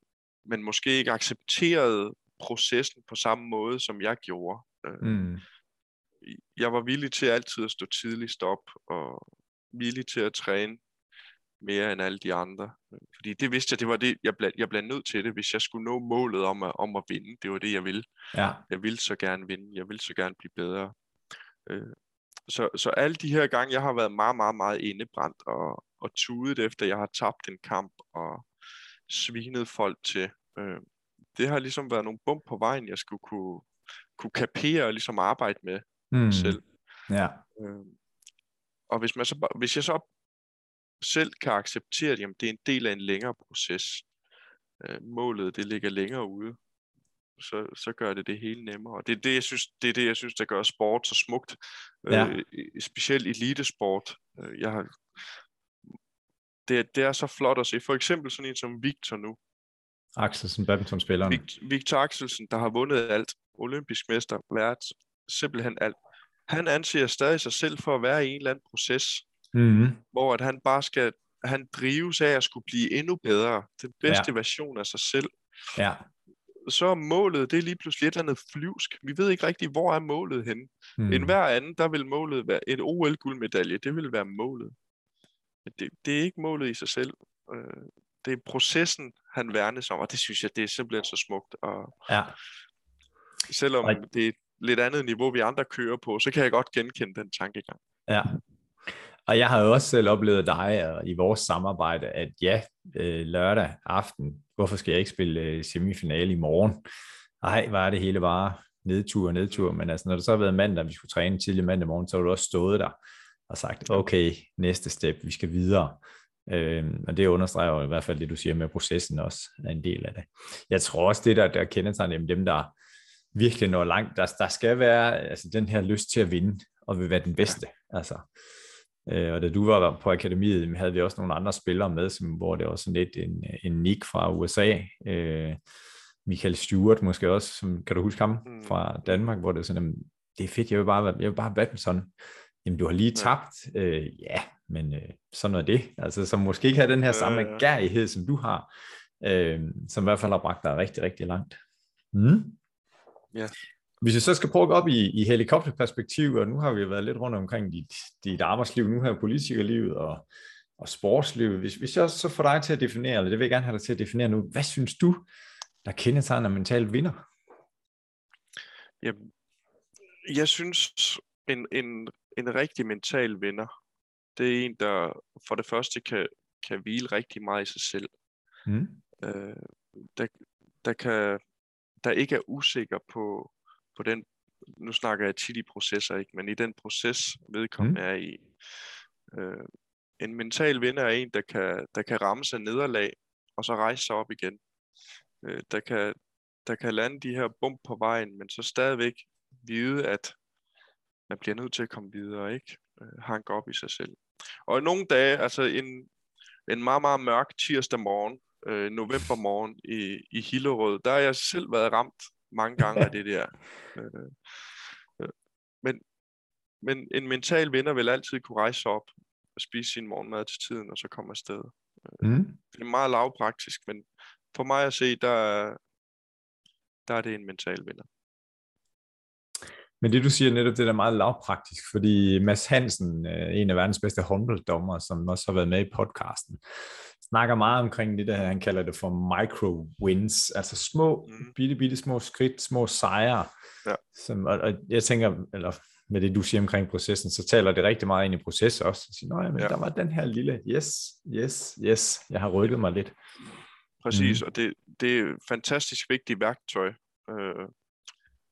men måske ikke accepterede processen på samme måde, som jeg gjorde. Øh, mm. Jeg var villig til altid at stå tidligst op, og villig til at træne mere end alle de andre. Fordi det vidste jeg, det var det, jeg blev, jeg blev nødt til det, hvis jeg skulle nå målet om at, om at vinde. Det var det, jeg ville. Ja. Jeg ville så gerne vinde. Jeg ville så gerne blive bedre. Øh, så, så alle de her gange, jeg har været meget, meget, meget indebrændt og, og tudet efter, jeg har tabt en kamp og svinet folk til. Øh, det har ligesom været nogle bump på vejen, jeg skulle kunne, kunne kapere og ligesom arbejde med mm. selv. Ja. Øh, og hvis, man så, hvis jeg så selv kan acceptere, at jamen, det er en del af en længere proces, øh, målet det ligger længere ude, så, så gør det det hele nemmere. Og det er det, jeg synes, det er det, jeg synes, der gør sport så smukt. Ja. Øh, specielt elitesport. Øh, jeg har, det, det er så flot at se. For eksempel sådan en som Victor nu. Axelsen, badmintonspilleren. Victor, Victor Axelsen, der har vundet alt. Olympisk mester, været simpelthen alt. Han anser stadig sig selv for at være i en eller anden proces, mm-hmm. hvor at han bare skal, han drives af at skulle blive endnu bedre, den bedste ja. version af sig selv. Ja. Så er målet, det er lige pludselig et eller andet flyvsk. Vi ved ikke rigtig, hvor er målet henne. Mm. En hver anden, der vil målet være en OL-guldmedalje, det vil være målet. Men det, det er ikke målet i sig selv. Øh, det er processen, han værnes om, og det synes jeg, det er simpelthen så smukt. Og ja. Selvom og... det er et lidt andet niveau, vi andre kører på, så kan jeg godt genkende den tankegang. Ja, og jeg har jo også selv oplevet dig og i vores samarbejde, at ja, øh, lørdag aften, hvorfor skal jeg ikke spille øh, semifinale i morgen? Ej, var det hele bare nedtur og nedtur, men altså når det så har været mandag, vi skulle træne tidlig mandag morgen, så har du også stået der og sagt, okay, næste step, vi skal videre. Øhm, og det understreger jo i hvert fald det, du siger med processen også er en del af det. Jeg tror også, det der, der kendetegner dem, der virkelig når langt, der, der skal være altså, den her lyst til at vinde, og vil være den bedste. Altså, Øh, og da du var på akademiet, havde vi også nogle andre spillere med, som, hvor det var sådan lidt en, en Nick fra USA, øh, Michael Stewart måske også, som, kan du huske ham mm. fra Danmark, hvor det er sådan, det er fedt, jeg vil bare, jeg vil bare badminton. Jamen, du har lige tabt. Øh, ja, men øh, sådan er det. Altså, som måske ikke har den her samme ja, ja. gærighed, som du har, øh, som i hvert fald har bragt dig rigtig, rigtig langt. Mm. Ja. Hvis vi så skal prøve at gå op i, i helikopterperspektiv, og nu har vi været lidt rundt omkring dit, dit arbejdsliv, nu her politikerlivet og, og sportslivet. Hvis, hvis jeg så får dig til at definere, eller det vil jeg gerne have dig til at definere nu, hvad synes du, der kendetegner mental vinder? Jamen, jeg synes, en, en, en rigtig mental vinder, det er en, der for det første kan, kan hvile rigtig meget i sig selv. Mm. Øh, der, der, kan, der ikke er usikker på, på den, nu snakker jeg tit i processer, ikke, men i den proces, vedkommende mm. er i. Øh, en mental vinder er en, der kan, der kan ramme sig nederlag, og så rejse sig op igen. Øh, der, kan, der kan lande de her bump på vejen, men så stadigvæk vide, at man bliver nødt til at komme videre, ikke? Øh, hanke op i sig selv. Og nogle dage, altså en, en meget, meget mørk tirsdag morgen, øh, november morgen i, i Hillerød, der har jeg selv været ramt mange gange af det der. Øh, øh, men, men en mental vinder vil altid kunne rejse sig op og spise sin morgenmad til tiden, og så komme afsted. Øh, mm. Det er meget lavpraktisk, men for mig at se, der, der er det en mental vinder. Men det du siger netop, det er meget lavpraktisk, fordi Mads Hansen, en af verdens bedste håndbolddommer, som også har været med i podcasten, snakker meget omkring det der, han kalder det for micro wins, altså små, mm. bitte, bitte små skridt, små sejre. Ja. Som, og, og jeg tænker, eller med det du siger omkring processen, så taler det rigtig meget ind i processen også. Så siger, ja, men ja. der var den her lille, yes, yes, yes, jeg har rykket mig lidt. Præcis, mm. og det, det er et fantastisk vigtigt værktøj. Øh,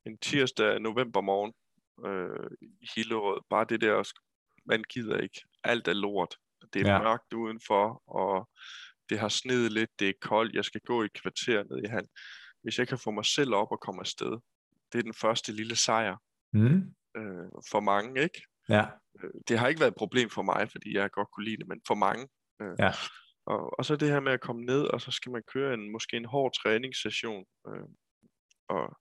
en tirsdag november morgen øh, i Hillerød, bare det der, man gider ikke, alt er lort. Det er ja. mørkt udenfor, og det har snedet lidt, det er koldt, jeg skal gå i kvarter ned i hal. hvis jeg kan få mig selv op og komme afsted, det er den første lille sejr Mm. øh, for mange, ikke? Ja. Øh, Det har ikke været et problem for mig, fordi jeg godt kunne lide det, men for mange. Øh, Ja. og, og så det her med at komme ned, og så skal man køre en måske en hård træningssession. Øh, og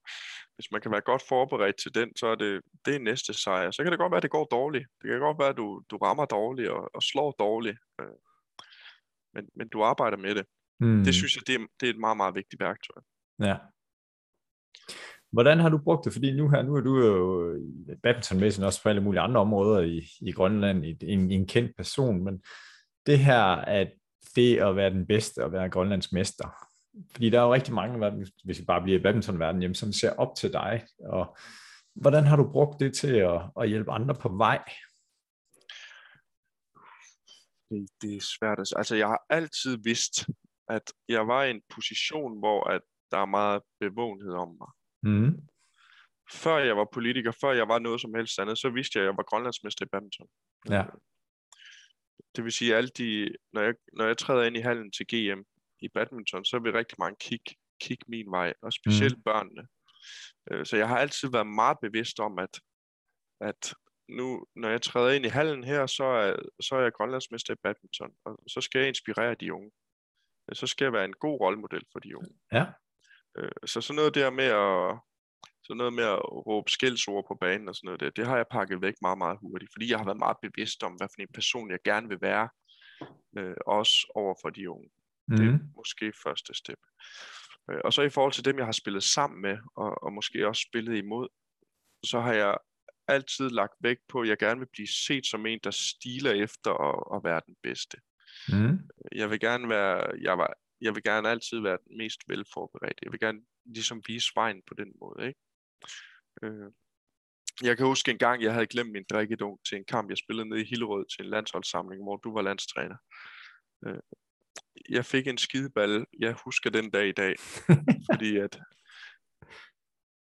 hvis man kan være godt forberedt til den, så er det, det er næste sejr. Så kan det godt være, at det går dårligt. Det kan godt være, at du, du rammer dårligt og, og slår dårligt. Øh, men, men du arbejder med det. Mm. Det synes jeg, det er, det er et meget, meget vigtigt værktøj. Ja. Hvordan har du brugt det? Fordi nu her, nu er du jo badmintonmæssigt også på alle mulige andre områder i, i Grønland, i, en, en kendt person, men det her, at det at være den bedste og være Grønlands mester, fordi der er jo rigtig mange, hvis vi bare bliver i badmintonverdenen, jamen, som ser op til dig, og hvordan har du brugt det til at, at hjælpe andre på vej? Det, det er svært. at Altså, jeg har altid vidst, at jeg var i en position, hvor at der er meget bevågenhed om mig. Mm. Før jeg var politiker, før jeg var noget som helst andet, så vidste jeg, at jeg var grønlandsmester i badminton. Ja. Det vil sige, alt de, når, jeg, når jeg træder ind i hallen til GM i badminton, så vil rigtig mange kigge kig min vej, og specielt mm. børnene. Øh, Så jeg har altid været meget bevidst om, at, at nu, når jeg træder ind i hallen her, så er, så er jeg grønlandsmester i badminton, og så skal jeg inspirere de unge. Øh, Så skal jeg være en god rollemodel for de unge. Ja. Øh, Så sådan noget der med at, sådan noget med at råbe skældsord på banen og sådan noget der, det har jeg pakket væk meget, meget hurtigt, fordi jeg har været meget bevidst om, hvad for en person jeg gerne vil være, øh, også over for de unge. Mm. Det er måske første step. Øh, Og så i forhold til dem, jeg har spillet sammen med, og, og måske også spillet imod, så har jeg altid lagt vægt på, at jeg gerne vil blive set som en, der stiler efter at, at være den bedste. Mm. Jeg vil gerne være, jeg var, jeg vil gerne altid være den mest velforberedt. Jeg vil gerne ligesom vise vejen på den måde, ikke? Øh, Jeg kan huske en gang, jeg havde glemt min drikkedunk til en kamp, jeg spillede nede i Hillerød til en landsholdssamling, hvor du var landstræner. Øh, Jeg fik en skideball, jeg husker den dag i dag, fordi at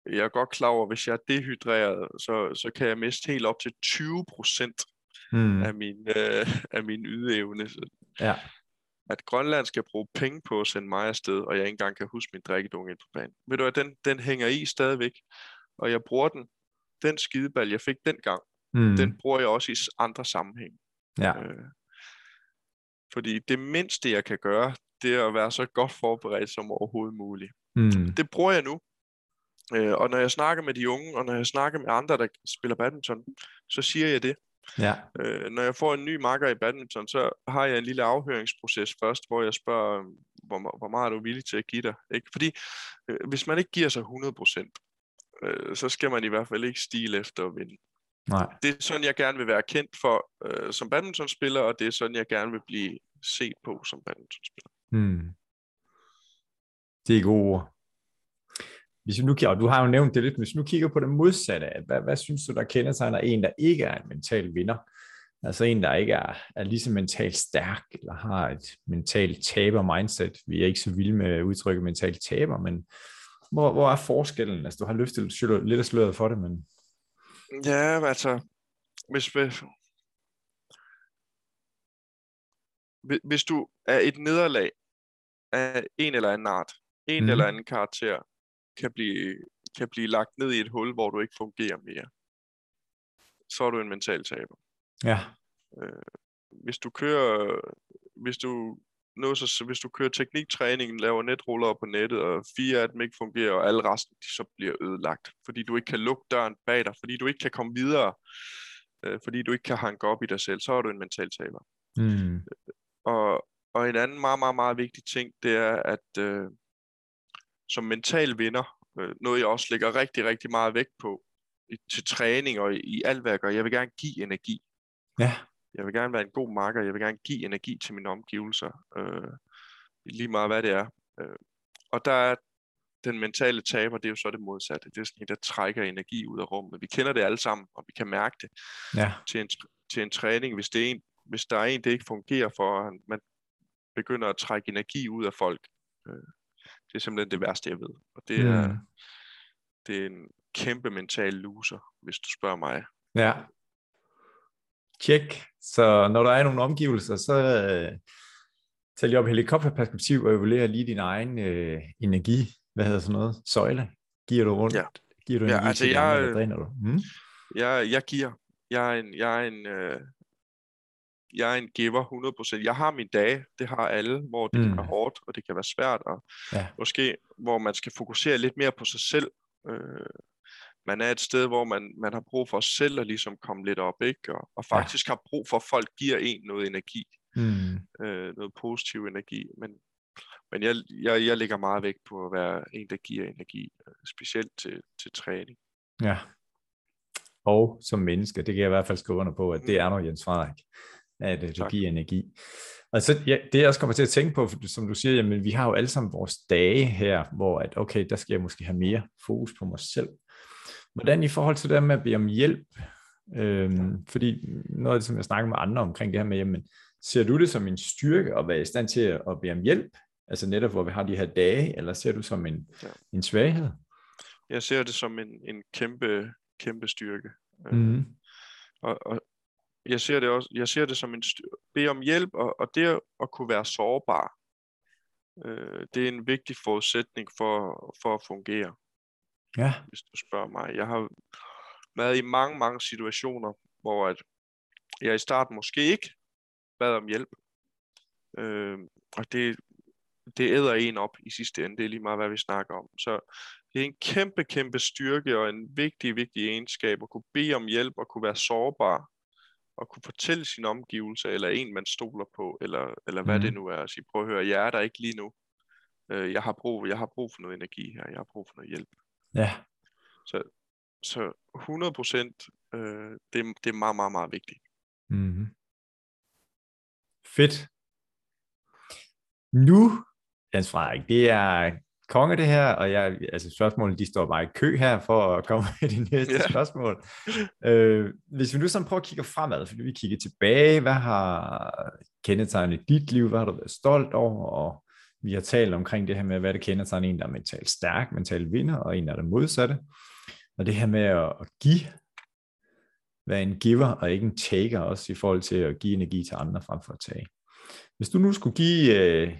jeg er godt klar over, at hvis jeg er dehydreret, så, så kan jeg miste helt op til 20 procent Mm. af min, øh, af min ydeevne. Ja. At Grønland skal bruge penge på at sende mig afsted, og jeg ikke engang kan huske min drikkedunk ind på banen. Ved du hvad, den, den hænger i stadigvæk, og jeg bruger den, den skideball, jeg fik dengang, Mm. den bruger jeg også i andre sammenhæng. Ja. Øh, fordi det mindste, jeg kan gøre, det er at være så godt forberedt som overhovedet muligt. Mm. Det bruger jeg nu. Øh, og når jeg snakker med de unge, og når jeg snakker med andre, der spiller badminton, så siger jeg det. Ja. Øh, når jeg får en ny makker i badminton, så har jeg en lille afhøringsproces først, hvor jeg spørger, hvor, hvor meget er du villig til at give dig? Ikke? Fordi øh, hvis man ikke giver sig 100%, øh, så skal man i hvert fald ikke stile efter at vinde. Nej. Det er sådan, jeg gerne vil være kendt for øh, som badmintonspiller, og det er sådan, jeg gerne vil blive set på som badmintonspiller. Mm. Det er gode ord. Hvis vi nu, og du har jo nævnt det lidt, hvis vi nu kigger på det modsatte, at hvad, hvad synes du, der kendetegner en, der ikke er en mental vinder? Altså en, der ikke er, er lige så mentalt stærk, eller har et mentalt taber-mindset. Vi er ikke så vilde med udtrykket mentalt taber, men hvor, hvor er forskellen? Altså du har løftet lidt af sløret for det, men Ja, altså, hvis, vi- Hvis- hvis du er et nederlag af en eller anden art, en Mhm. eller anden karakter, kan blive, kan blive lagt ned i et hul, hvor du ikke fungerer mere, så er du en mental taber. ja, Hvis du kører, hvis du noget så, hvis du kører tekniktræning, laver netruller på nettet, og fire af dem ikke fungerer, og alle resten de så bliver ødelagt, fordi du ikke kan lukke døren bag dig, fordi du ikke kan komme videre, øh, fordi du ikke kan hanke op i dig selv, så er du en mental taber. mm. Og, og en anden meget, meget, meget vigtig ting, det er, at øh, som mental vinder, øh, noget jeg også lægger rigtig, rigtig meget vægt på i, til træning og i, i alt, hvad jeg gør, jeg vil gerne give energi. ja, Jeg vil gerne være en god marker, jeg vil gerne give energi til mine omgivelser, øh, lige meget hvad det er. Øh, og der er den mentale taber, det er jo så det modsatte. Det er sådan en, der trækker energi ud af rummet. Vi kender det alle sammen, og vi kan mærke det ja, til en, til en træning, hvis, det er en, hvis der er en, det ikke fungerer for, man begynder at trække energi ud af folk. Øh, det er simpelthen det værste, jeg ved. Og det er, Mm. det er en kæmpe mental loser, hvis du spørger mig. ja. Tjek. Så når der er nogle omgivelser, så øh, tag lige op helikopterperspektiv og evaluere lige din egen øh, energi hvad hedder sådan noget, søjle? Giver du rundt? Ja. Giver du Ja, energi altså, til de andre, jeg- eller dræner du? Mm? Jeg, jeg giver. Jeg er en, jeg er en, øh, jeg er en giver 100%. Jeg har mine dage, det har alle, hvor det mm. kan være hårdt, og det kan være svært, og Ja. måske hvor man skal fokusere lidt mere på sig selv. Øh, man er et sted, hvor man, man har brug for selv at ligesom komme lidt op, ikke? Og, og Ja. faktisk har brug for, at folk giver en noget energi, Mm. øh, noget positiv energi. Men, men jeg, jeg, jeg lægger meget vægt på at være en, der giver energi, øh, specielt til, til træning. Ja. Og som menneske, det kan jeg i hvert fald skrive under på, at det Mm. er noget Jens Frederik, at øh, du Tak. giver energi. Og så, ja, det jeg også kommer til at tænke på, som du siger, jamen, vi har jo alle sammen vores dage her, hvor at, okay, der skal jeg måske have mere fokus på mig selv. Hvordan i forhold til det med at bede om hjælp, øhm, fordi noget af det, som jeg snakker med andre omkring det her med, jamen, ser du det som en styrke at være i stand til at, bede om hjælp, altså netop hvor vi har de her dage, eller ser du som en, Ja. en svaghed? Jeg ser det som en, en kæmpe, kæmpe styrke. Mm. Og, og jeg ser det også, jeg ser det som en bede om hjælp, og, og det at kunne være sårbar, øh, det er en vigtig forudsætning for, for at fungere, Ja. hvis du spørger mig. Jeg har været i mange, mange situationer, hvor at jeg i starten måske ikke bad om hjælp, øh, og det, det æder en op i sidste ende, det er lige meget, hvad vi snakker om. Så det er en kæmpe, kæmpe styrke og en vigtig, vigtig egenskab at kunne bede om hjælp og kunne være sårbar og kunne fortælle sine omgivelser, eller en, man stoler på, eller, eller hvad Mhm. det nu er. At sige, prøv at høre, jeg er der ikke lige nu. Øh, Jeg har, brug, jeg har brug for noget energi her, jeg har brug for noget hjælp. Ja. Så 100 procent, øh, det, det er meget, meget, meget vigtigt. Mm-hmm. Fedt. Nu, Jens Frederik, det er konge det her, og jeg, altså spørgsmålene, de står bare i kø her for at komme med de næste Ja. spørgsmål. Øh, hvis vi nu sådan prøver at kigge fremad, fordi vi kigger tilbage, hvad har kendetegnet dit liv, hvad har du været stolt over, og vi har talt omkring det her med, hvad det kender sig en, der er mentalt stærk, mentalt vinder, og en, der er det modsatte. Og det her med at, at give, være en giver og ikke en taker, også i forhold til at give energi til andre frem for at tage. Hvis du nu skulle give øh,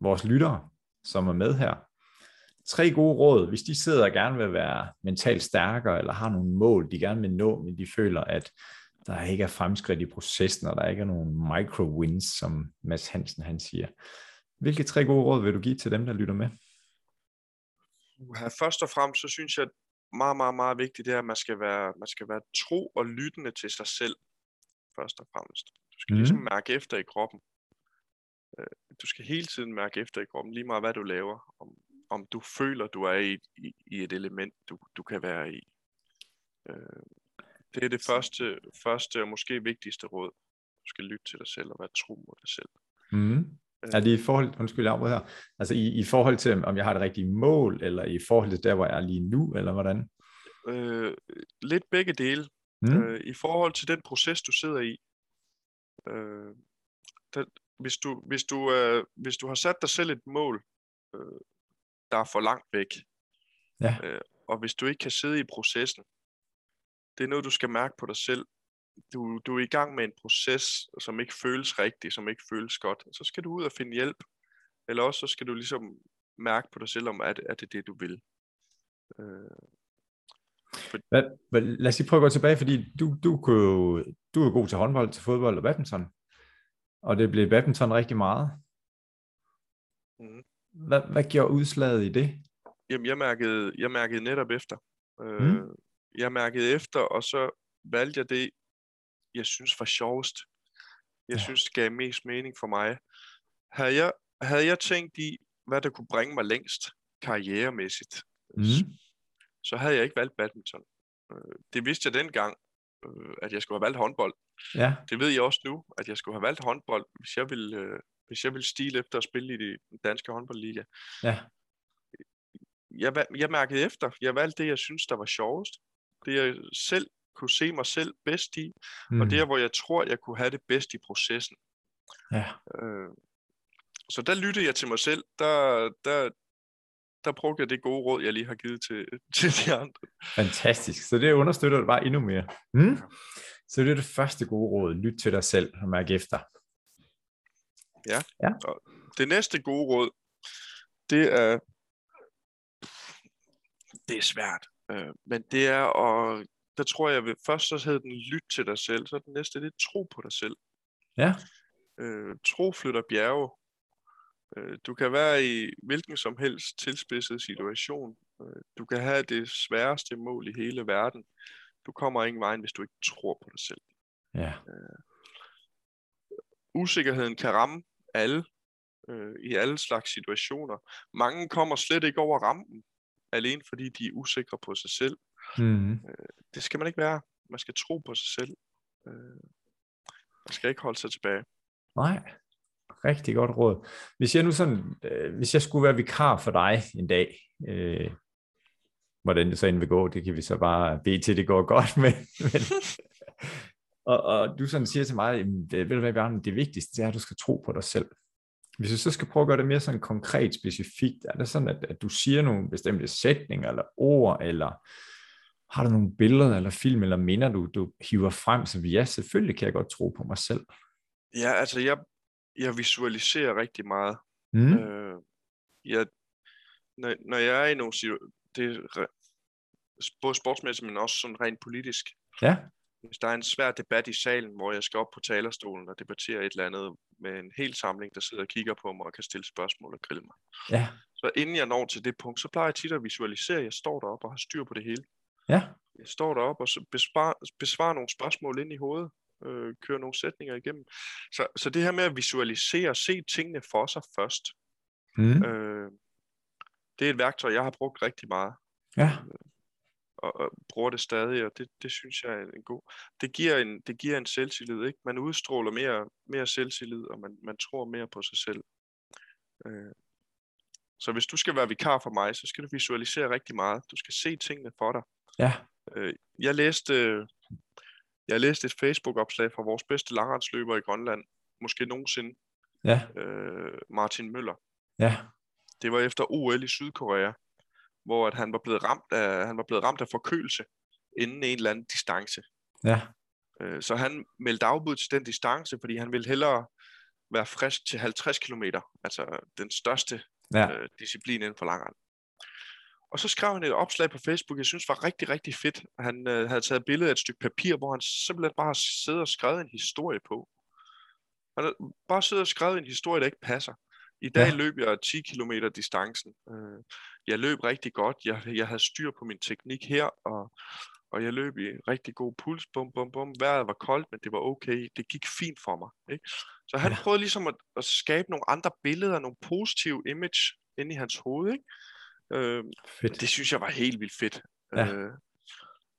vores lyttere, som er med her, tre gode råd, hvis de sidder og gerne vil være mentalt stærkere, eller har nogle mål, de gerne vil nå, men de føler, at der ikke er fremskridt i processen, og der ikke er nogen micro-wins, som Mads Hansen han siger. Hvilke tre gode råd vil du give til dem, der lytter med? Først og fremmest, så synes jeg, at meget, meget, meget vigtigt, det er, at man skal være, man skal være tro og lyttende til sig selv, først og fremmest. Du skal Mhm. ligesom mærke efter i kroppen. Øh, Du skal hele tiden mærke efter i kroppen, lige meget hvad du laver. Om, om du føler, du er i, i, i et element, du, du kan være i. Øh, Det er det første, første og måske vigtigste råd. Du skal lytte til dig selv og være tro mod dig selv. Mm. Er det i forhold, undskyld, jeg her, altså i, i forhold til, om jeg har det rigtige mål, eller i forhold til der, hvor jeg er lige nu, eller hvordan? Øh, lidt begge dele. Mm. Øh, I forhold til den proces, du sidder i, øh, der, hvis, du, hvis, du, øh, hvis du har sat dig selv et mål, øh, der er for langt væk, Ja. øh, og hvis du ikke kan sidde i processen, det er noget, du skal mærke på dig selv. Du, du er i gang med en proces, som ikke føles rigtig, som ikke føles godt. Så skal du ud og finde hjælp, eller også så skal du ligesom mærke på dig selv, om er det er det, du vil. Øh, Hvad, hvad, lad os lige prøve at gå tilbage, fordi du, du, kunne, jo- du er god til håndbold, til fodbold og badminton, og det blev badminton rigtig meget. Mhm. Hvad, hvad gjorde udslaget i det? Jamen, jeg mærkede, jeg mærkede netop efter. Øh, Mm. Jeg mærkede efter, og så valgte jeg det, jeg synes var sjovest. Jeg Ja. synes, det gav mest mening for mig. Havde jeg, havde jeg tænkt i, hvad der kunne bringe mig længst karrieremæssigt, Mm. så havde jeg ikke valgt badminton. Øh, Det vidste jeg dengang, øh, at jeg skulle have valgt håndbold. Ja, Det ved jeg også nu, at jeg skulle have valgt håndbold, hvis jeg ville, øh, hvis jeg ville stile efter at spille i den danske håndboldliga. ja, jeg, jeg mærkede efter. Jeg valgte det, jeg synes, der var sjovest. Det, jeg selv kunne se mig selv bedst i, mm. og der, hvor jeg tror, jeg kunne have det bedst i processen. ja. Øh, så der lyttede jeg til mig selv. Der, der, der brugte jeg det gode råd, jeg lige har givet til, til de andre. fantastisk. Så det understøtter det bare endnu mere. Mm. Så det er det første gode råd. Lyt til dig selv og mærk efter. Det næste gode råd, det er det er svært. Øh, men det er, og der tror jeg, at først så hedder den lyt til dig selv, så den næste, det er tro på dig selv. Ja. Øh, tro flytter bjerge. Øh, du kan være i hvilken som helst tilspidset situation. Øh, du kan have det sværeste mål i hele verden. Du kommer ingen vejen, hvis du ikke tror på dig selv. Ja. Øh, usikkerheden kan ramme alle øh, i alle slags situationer. Mange kommer slet ikke over rampen, alene fordi de er usikre på sig selv. Mm. Øh, det skal man ikke være. Man skal tro på sig selv. Øh, man skal ikke holde sig tilbage. Nej, rigtig godt råd. Hvis jeg nu sådan, øh, hvis jeg skulle være vikar for dig en dag, øh, hvordan det så end vil gå, det kan vi så bare bede til, det går godt, men, men og, og du sådan siger til mig, ved du hvad, Bjarne, det vigtigste det er, at du skal tro på dig selv. Hvis jeg så skal prøve at gøre det mere sådan konkret, specifikt, er det sådan, at, at du siger nogle bestemte sætninger, eller ord, eller har du nogle billeder, eller film, eller minder, du, du hiver frem, så ja, selvfølgelig kan jeg godt tro på mig selv. Ja, altså jeg, jeg visualiserer rigtig meget. Mm. Øh, jeg, når, når jeg er i nogle situationer, det er både sportsmæssigt, men også sådan rent politisk. Ja. Hvis der er en svær debat i salen, hvor jeg skal op på talerstolen og debattere et eller andet med en hel samling, der sidder og kigger på mig og kan stille spørgsmål og grille mig. Ja. Så inden jeg når til det punkt, så plejer jeg tit at visualisere, at jeg står deroppe og har styr på det hele. Ja. Jeg står deroppe og så besvarer, nogle spørgsmål ind i hovedet, øh, kører nogle sætninger igennem. Så, så det her med at visualisere, se tingene for sig først, Mm. øh, det er et værktøj, jeg har brugt rigtig meget Ja. og, og bruger det stadig, og det, det synes jeg er en god. Det giver en, det giver en selvtillid, ikke? Man udstråler mere, mere selvtillid, og man, man tror mere på sig selv. Øh. Så hvis du skal være vikar for mig, så skal du visualisere rigtig meget. Du skal se tingene for dig. Ja. Øh, jeg læste, jeg læste et Facebook-opslag fra vores bedste langrendsløber i Grønland, måske nogensinde, Ja. øh, Martin Møller. Ja. Det var efter OL i Sydkorea, hvor at han var blevet ramt af han var blevet ramt af forkølelse inden en eller anden distance. Ja. Øh, Så han meldte afbud til den distance, fordi han ville hellere være frisk til 50 km, altså den største Ja. øh, disciplin inden for langrend. Og så skrev han et opslag på Facebook, jeg synes var rigtig, rigtig fedt. Han øh, havde taget et billede af et stykke papir, hvor han simpelthen bare har siddet og skrevet en historie på. Han bare siddet og skrevet en historie, der ikke passer. I dag Ja. løb jeg 10 km distancen. Øh, jeg løb rigtig godt. Jeg, jeg havde styr på min teknik her, og, og jeg løb i rigtig god puls. Bum, bum, bum. Vejret var koldt, men det var okay. Det gik fint for mig. Ikke? Så han ja. prøvede ligesom at, at skabe nogle andre billeder, nogle positive image inde i hans hoved. Ikke? Øh, Fedt. det synes jeg var helt vildt fedt. Ja. Øh,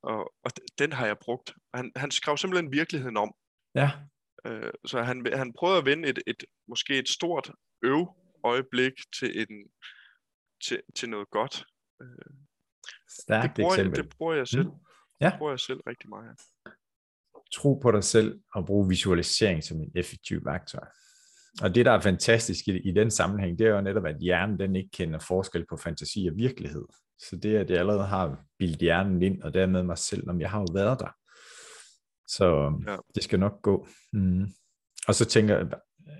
og, og den har jeg brugt. Han, han skrev simpelthen virkeligheden om. Ja. Øh, så han, han prøvede at vende et, et måske et stort øv øjeblik til, en, til, til noget godt. Det Stærkt bruger, jeg, eksempel. det bruger jeg selv. Mm. Ja. Det bruger jeg selv rigtig meget. tro på dig selv og bruge visualisering som et effektivt værktøj. Og det, der er fantastisk i, i den sammenhæng, det er jo netop, at hjernen den ikke kender forskel på fantasi og virkelighed. Så det, at jeg allerede har bildt hjernen ind, og dermed mig selv, om jeg har jo været der. Så Ja. det skal nok gå. Mm. Og så tænker jeg,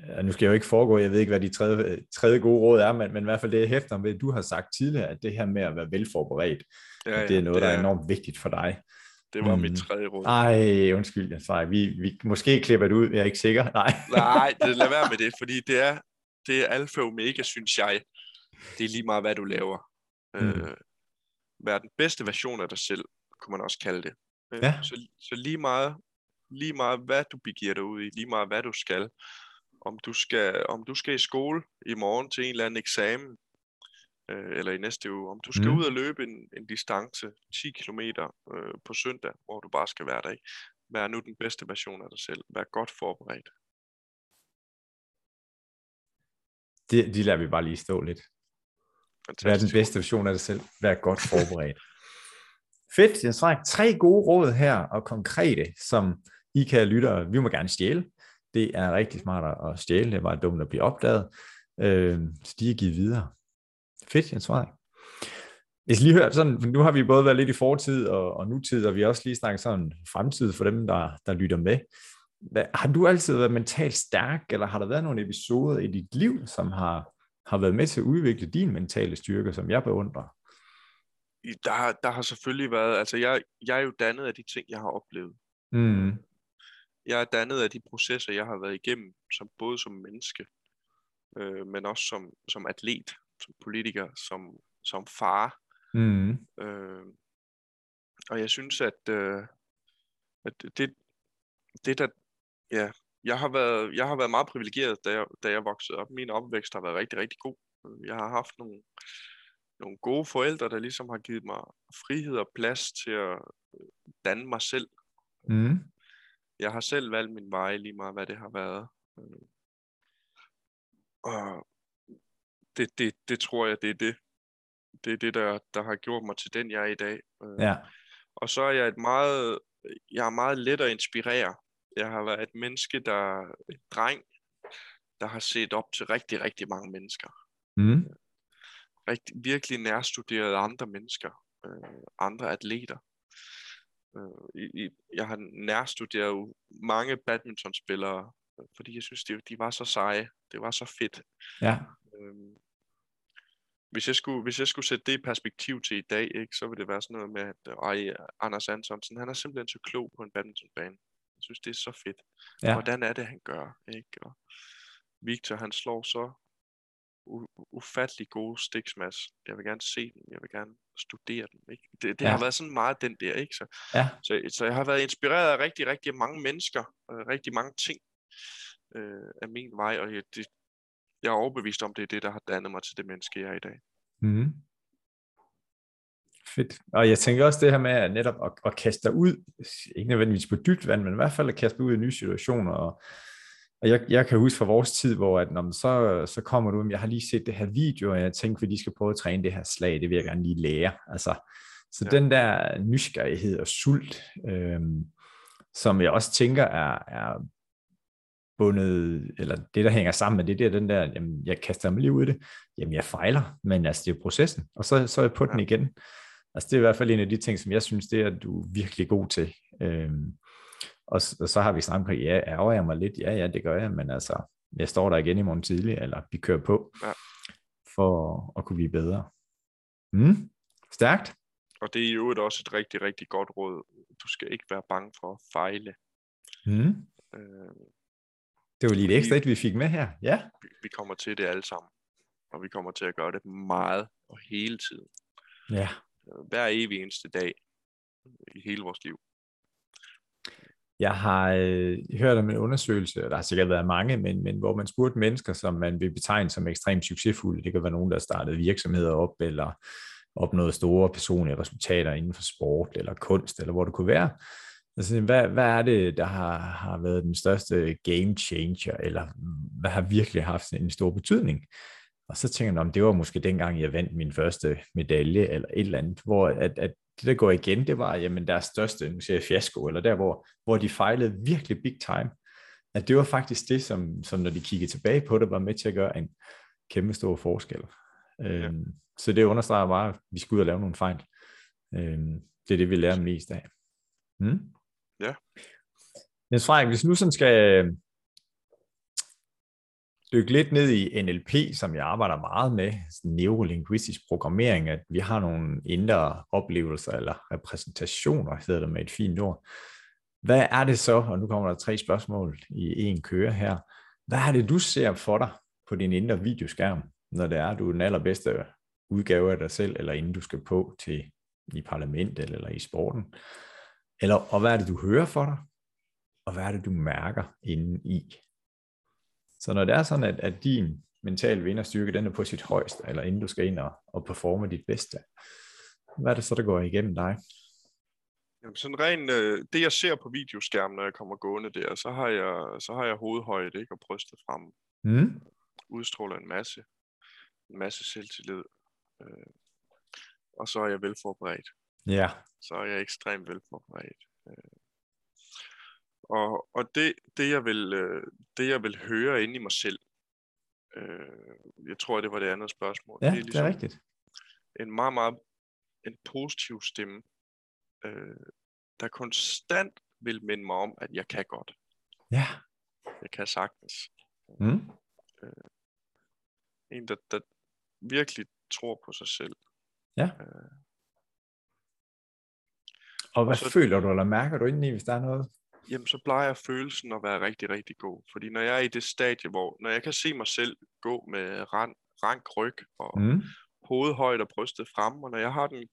ja, nu skal jeg jo ikke foregå, jeg ved ikke, hvad de tredje, tredje gode råd er, men, men i hvert fald det, jeg hæfter ved, du har sagt tidligere, at det her med at være velforberedt, Ja, det er noget, det der er enormt vigtigt for dig. Det var Mm. mit tredje råd. Ej, undskyld, svarer. Vi, vi måske klipper det ud, jeg er ikke sikker. Nej. Nej, det, lad være med det, fordi det er, det er alfa og omega, synes jeg. Det er lige meget, hvad du laver. Mm. Øh, vær den bedste version af dig selv, kunne man også kalde det. Øh, Ja. Så, så lige meget, lige meget, hvad du begiver dig ud i, lige meget, hvad du skal. Om du skal, om du skal i skole i morgen til en eller anden eksamen, øh, eller i næste uge, om du skal Mm. ud og løbe en, en distance, 10 km øh, på søndag, hvor du bare skal være der, ikke? Vær nu den bedste version af dig selv. Vær godt forberedt. Det, de lader vi bare lige stå lidt. Vær den Fantastisk. bedste version af dig selv. Vær godt forberedt. Fedt, jeg har tre gode råd her, og konkrete, som I kan lytte. Vi må gerne stjæle. Det er rigtig smart at stjæle. Det var dumt at blive opdaget. Øh, så de er givet videre. Fedt, jeg tror. Jeg skal lige høre, sådan, nu har vi både været lidt i fortid og, og nutid, og vi har også lige snakket sådan fremtid for dem, der, der lytter med. Hvad, har du altid været mentalt stærk, eller har der været nogle episoder i dit liv, som har, har været med til at udvikle din mentale styrke, som jeg beundrer? der, har, der har selvfølgelig været, altså jeg, jeg er jo dannet af de ting, jeg har oplevet. Mm. Jeg er dannet af de processer, jeg har været igennem, som, både som menneske, øh, men også som, som atlet, som politiker, som, som far. Mm. Øh, og jeg synes, at, øh, at det, det der, ja, jeg har været, jeg har været meget privilegeret, da jeg, da jeg voksede op. Min opvækst har været rigtig, rigtig god. Jeg har haft nogle, nogle gode forældre, der ligesom har givet mig frihed og plads til at øh, danne mig selv. Mm. Jeg har selv valgt min vej lige meget, hvad det har været. Øh, Og det, det, det tror jeg, det er det. Det er det, der, der har gjort mig til den, jeg er i dag. Øh, Ja. Og så er jeg et meget, jeg er meget let at inspirere. Jeg har været et menneske, der et dreng, der har set op til rigtig, rigtig mange mennesker. Mm. Rigtig, virkelig nærstuderet andre mennesker, øh, andre atleter. Øh, i, jeg har nærstuderet mange badmintonspillere, øh, fordi jeg synes, de, de var så seje. Det var så fedt. Ja. Øhm, hvis jeg, skulle, hvis jeg skulle sætte det i perspektiv til i dag, ikke, så ville det være sådan noget med, at ej, Anders Antonsen, han er simpelthen så klog på en badmintonbane. Jeg synes, det er så fedt. Ja. Hvordan er det, han gør? Ikke? Og Victor, han slår så u- ufattelig gode stiksmas. Jeg vil gerne se dem. Jeg vil gerne studere dem. Ikke? Det, det Ja. har været sådan meget den der. Ikke? Så, Ja. så, så jeg har været inspireret af rigtig, rigtig mange mennesker. Øh, rigtig mange ting øh, af min vej. Og det, jeg er overbevist om, det er det, der har dannet mig til det menneske, jeg er i dag. Mm. Fedt. Og jeg tænker også det her med at netop at, at kaste dig ud, ikke nødvendigvis på dybt vand, men i hvert fald at kaste dig ud i nye situationer. Og, og jeg, jeg kan huske fra vores tid, hvor at, når man så, så kommer du, jeg har lige set det her video, og jeg tænkte, at de skal prøve at træne det her slag, det vil jeg gerne lige lære. Altså, så Ja. den der nysgerrighed og sult, øhm, som jeg også tænker er, er bundet, eller det, der hænger sammen med det, det er den der, jamen, jeg kaster mig lige ud i det, jamen, jeg fejler, men altså, det er processen, og så, så er jeg på den Ja. igen. Altså, det er i hvert fald en af de ting, som jeg synes, det er, at du er virkelig god til. Øhm, og, og så har vi snakket om, ja, ærger jeg mig lidt? Ja, ja, det gør jeg, men altså, jeg står der igen i morgen tidlig, eller vi kører på, Ja. for at kunne blive bedre. Mm, stærkt. Og det er jo også et rigtig, rigtig godt råd. Du skal ikke være bange for at fejle. Mm. Øh, Det var lige et ekstra et, vi fik med her. Ja. vi, vi kommer til det alle sammen. Og vi kommer til at gøre det meget og hele tiden. Ja. Øh, Hver evig eneste dag i hele vores liv. Jeg har øh, hørt om en undersøgelse, og der har sikkert været mange, men, men hvor man spurgte mennesker, som man vil betegne som ekstremt succesfulde. Det kan være nogen, der startede virksomheder op, eller opnået store personlige resultater inden for sport, eller kunst, eller hvor det kunne være. Altså, hvad, hvad er det, der har, har været den største game changer, eller hvad har virkelig haft en stor betydning? Og så tænker jeg, om det var måske dengang, jeg vandt min første medalje, eller et eller andet, hvor at, at det, der går igen, det var, jamen, deres største, nu siger jeg fiasko, eller der, hvor, hvor de fejlede virkelig big time. At det var faktisk det, som, som når de kiggede tilbage på det, var med til at gøre en kæmpe stor forskel. Øhm, så det understreger bare, at vi skal ud og lave nogle fejl. Øhm, det er det, vi lærer mest af. Hmm? Ja. Niels Frederik, hvis nu sådan skal øh, dykke lidt ned i NLP, som jeg arbejder meget med, sådan neurolinguistisk programmering, at vi har nogle indre oplevelser eller repræsentationer, hedder det med et fint ord. Hvad er det så, og nu kommer der tre spørgsmål i en køre her, hvad er det, du ser for dig på din indre videoskærm, når det er, du er den allerbedste udgave af dig selv, eller inden du skal på til i parlamentet eller i sporten? Eller, og hvad er det, du hører for dig? Og hvad er det, du mærker inde i? Så når det er sådan, at, at din mental vinderstyrke, den er på sit højeste, eller inden du skal ind og, og performe dit bedste, hvad er det så, der går igennem dig? Jamen, sådan ren, øh, det jeg ser på videoskærmen, når jeg kommer gående der, så har jeg, så har jeg hovedhøjde ikke, og brystet frem. Mm? Udstråler en masse, en masse selvtillid. Øh, og så er jeg velforberedt. Ja. Så er jeg ekstremt velforberedt. Øh, og og det, det, jeg vil, øh, det, jeg vil høre inde i mig selv, øh, jeg tror, det var det andet spørgsmål. Ja, det det er rigtigt. en meget, meget en positiv stemme, øh, der konstant vil minde mig om, at jeg kan godt. Ja. Jeg kan sagtens. Mm? En, der, der virkelig tror på sig selv. Ja. Øh, Og hvad Og så- føler du, eller mærker du indeni, hvis der er noget? jamen så plejer følelsen at være rigtig, rigtig god. Fordi når jeg er i det stadie, hvor når jeg kan se mig selv gå med rank, rank ryg og mm. Hovedet højt og brystet frem, og når jeg har den,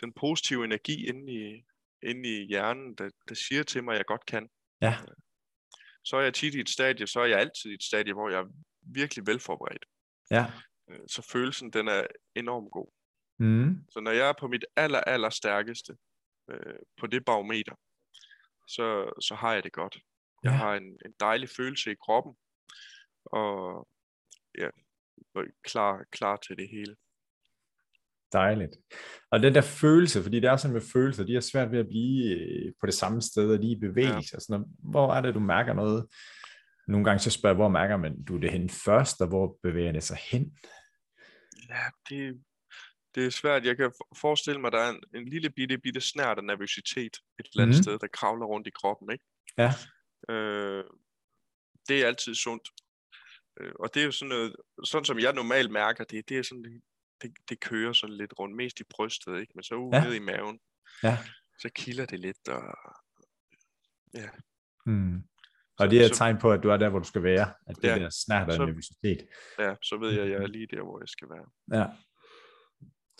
den positive energi inde i, inde i hjernen, der, der siger til mig, at jeg godt kan, Ja, så er jeg tit i et stadie, så er jeg altid i et stadie, hvor jeg er virkelig velforberedt. ja. Øh, Så følelsen, den er enormt god. Mm. Så når jeg er på mit aller, aller stærkeste øh, på det barometer, så, så har jeg det godt. Jeg Ja. har en, en dejlig følelse i kroppen, og ja, og klar, klar til det hele. Dejligt. Og den der følelse, fordi det er sådan med følelser, de er svært ved at blive øh, på det samme sted, og lige i bevægelse. Ja. Sådan, hvor er det, du mærker noget? Nogle gange så spørger jeg, hvor mærker man du det hen først, og hvor bevæger det sig hen? Ja, det, det er svært. Jeg kan for- forestille mig, at der er en, en lille bitte, bitte snært af nervøsitet et eller andet Mhm. sted, der kravler rundt i kroppen. Ikke? Ja, Øh, det er altid sundt. Øh, og det er jo sådan noget, sådan som jeg normalt mærker det, det er sådan, det, det, kører sådan lidt rundt, mest i brystet, ikke? men så ude Ja. ned i maven, ja. så kilder det lidt, og ja, Mm. Så- Og det er et så- tegn på, at du er der, hvor du skal være. At det Ja. der snart Så- nervøsitet. ja, så ved jeg, at jeg er lige der, hvor jeg skal være. Ja.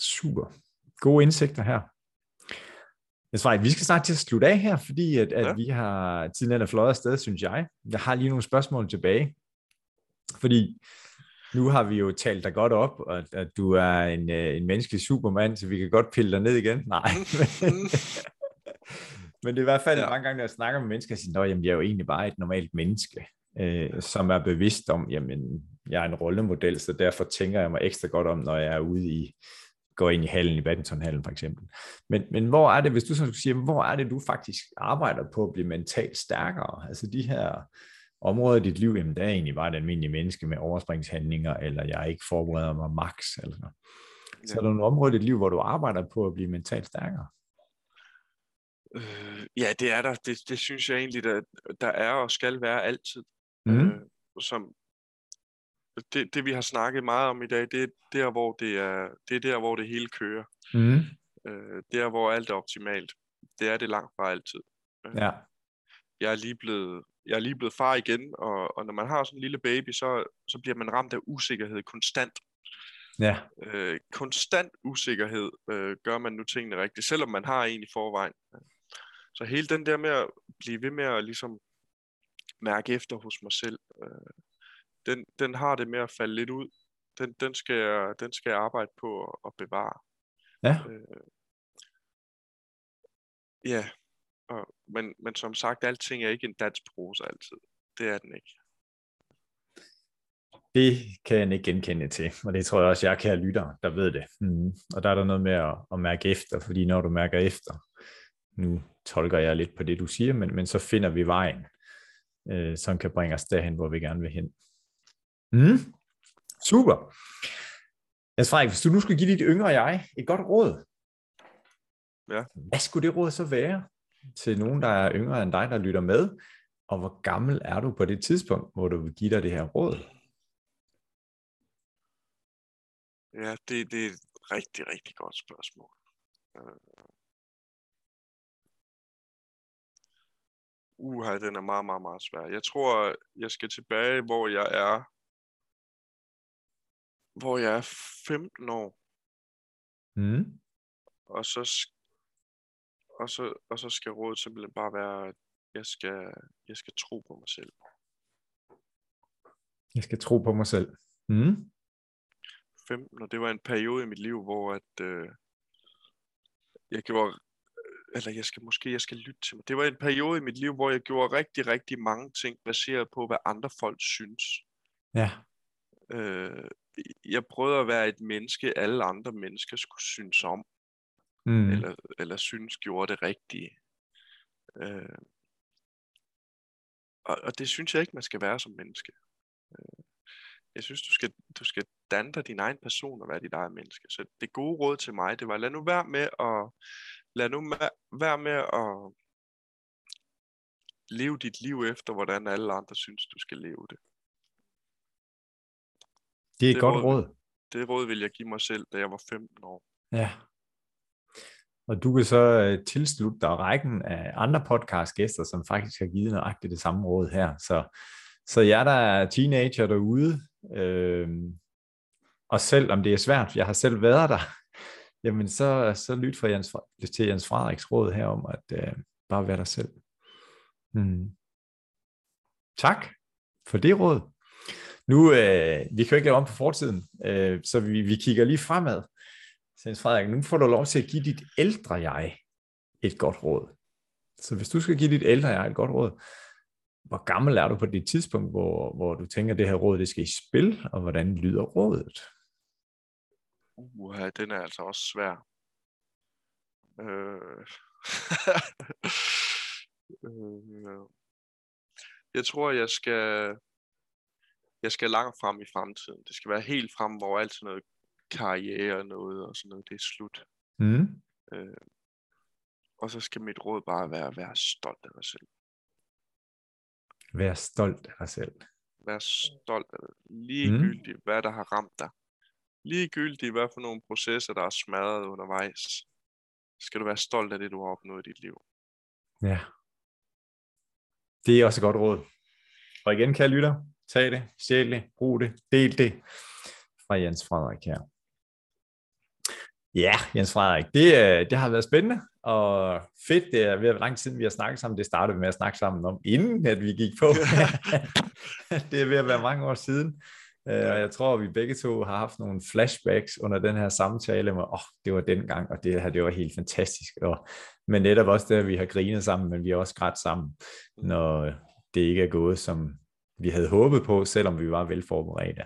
Super. Gode indsigter her. Jeg svarer, vi skal snart til at slutte af her, fordi at, at Ja. vi har tiden den er fløjet afsted, synes jeg. Jeg har lige nogle spørgsmål tilbage. Fordi nu har vi jo talt dig godt op, og at, at du er en, øh, en menneskelig supermand, så vi kan godt pille dig ned igen. Nej. Men det er i hvert fald. Ja. mange gange, når jeg snakker med mennesker, jeg siger, at jeg er jo egentlig bare et normalt menneske, øh, som er bevidst om, jamen, jeg er en rollemodel, så derfor tænker jeg mig ekstra godt om, når jeg er ude i, går ind i hallen, i badmintonhallen for eksempel. Men, men hvor er det, hvis du så skulle sige, hvor er det, du faktisk arbejder på at blive mentalt stærkere? Altså de her områder i dit liv, jamen der er egentlig bare et almindeligt menneske med overspringshandlinger, eller jeg ikke forbereder mig max, eller sådan noget. Så er der nogle områder i dit liv, hvor du arbejder på at blive mentalt stærkere? Øh, ja, det er der. Det, det synes jeg egentlig, der, der er og skal være altid. Mm. Øh, som det, det, vi har snakket meget om i dag, det er der, hvor det er, det er der, hvor det hele kører. Mm. Øh, der, hvor alt er optimalt. Det er det langt fra altid. Ja. Jeg er lige blevet, jeg er lige blevet far igen, og, og når man har sådan en lille baby, så, så bliver man ramt af usikkerhed konstant. Ja. Øh, konstant usikkerhed øh, gør man nu tingene rigtigt, selvom man har en i forvejen. Så hele den der med at blive ved med at ligesom mærke efter hos mig selv, øh, den, den har det med at falde lidt ud. Den, den, skal, jeg, den skal jeg arbejde på at, at bevare. Ja. Øh, ja, og, men, men som sagt, alting er ikke en dansk prosa altid. Det er den ikke. Det kan jeg ikke genkende til, og det tror jeg også, jeg kan lytter, der ved det. Mm. Og der er der noget med at, at mærke efter, fordi når du mærker efter, nu tolker jeg lidt på det, du siger, men, men så finder vi vejen, øh, som kan bringe os derhen, hvor vi gerne vil hen. Mm. Super. Altså Frederik, hvis du nu skulle give dit yngre jeg et godt råd, Ja. hvad skulle det råd så være til nogen, der er yngre end dig, der lytter med? Og hvor gammel er du på det tidspunkt, hvor du vil give dig det her råd? Ja, det, det er et rigtig, rigtig godt spørgsmål. Øh. Uha, den er meget, meget, meget svær. Jeg tror, jeg skal tilbage, hvor jeg er, hvor jeg er 15 år, Mm. og så, og så, og så skal rådet simpelthen bare være, at jeg skal, jeg skal tro på mig selv. Jeg skal tro på mig selv. Mm. 15, og det var en periode i mit liv, hvor at, øh, jeg gjorde, eller jeg skal måske, jeg skal lytte til mig. Det var en periode i mit liv, hvor jeg gjorde rigtig, rigtig mange ting, baseret på, hvad andre folk synes. Ja. Øh, jeg prøvede at være et menneske, alle andre mennesker skulle synes om, Mm. eller, eller synes gjorde det rigtige. Øh, og, og det synes jeg ikke, man skal være som menneske. Øh, jeg synes, du skal, du skal danne dig din egen person og være dit eget menneske. Så det gode råd til mig, det var, lad nu være med at, lad nu være med at leve dit liv efter, hvordan alle andre synes, du skal leve det. Det er et det godt råd- råd. Det råd ville jeg give mig selv, da jeg var 15 år. Ja. Og du kan så øh, tilslutte dig rækken af andre podcastgæster, som faktisk har givet nøjagtigt det samme råd her. Så, så jer, der er teenager derude, øh, og selv om det er svært, jeg har selv været der, jamen så, så lyt fra Jens, til Jens Frederiks råd her om at øh, bare være dig selv. Hmm. Tak for det råd. Nu, øh, vi kan jo ikke lave om på fortiden, øh, så vi, vi kigger lige fremad. Så Frederik, nu får du lov til at give dit ældre jeg et godt råd. Så hvis du skal give dit ældre jeg et godt råd, hvor gammel er du på det tidspunkt, hvor, hvor du tænker, at det her råd det skal i spil, og hvordan lyder rådet? Uha, den er altså også svær. Øh... øh... Jeg tror, jeg skal jeg skal langt frem i fremtiden. Det skal være helt frem, hvor alt sådan noget karriere noget og sådan noget, det er slut. Mm. Øh, og så skal mit råd bare være at være stolt af dig selv. Vær stolt af dig selv. Vær stolt af dig. Ligegyldigt, mm. hvad der har ramt dig. Ligegyldigt, hvad for nogle processer, der er smadret undervejs. Skal du være stolt af det, du har opnået i dit liv. Ja. Det er også et godt råd. Og igen, kære lytter, tag det, stjæl det, brug det, del det fra Jens Frederik her. Ja, Jens Frederik, det, øh, det har været spændende og fedt. Det er ved at lang tid, vi har snakket sammen. Det startede vi med at snakke sammen om, inden at vi gik på. det er ved at være mange år siden. Øh, og jeg tror, at vi begge to har haft nogle flashbacks under den her samtale med, åh, oh, det var den gang, og det her, det var helt fantastisk. Og, men netop også det, at vi har grinet sammen, men vi har også grædt sammen, når det ikke er gået, som vi havde håbet på, selvom vi var velforberedte.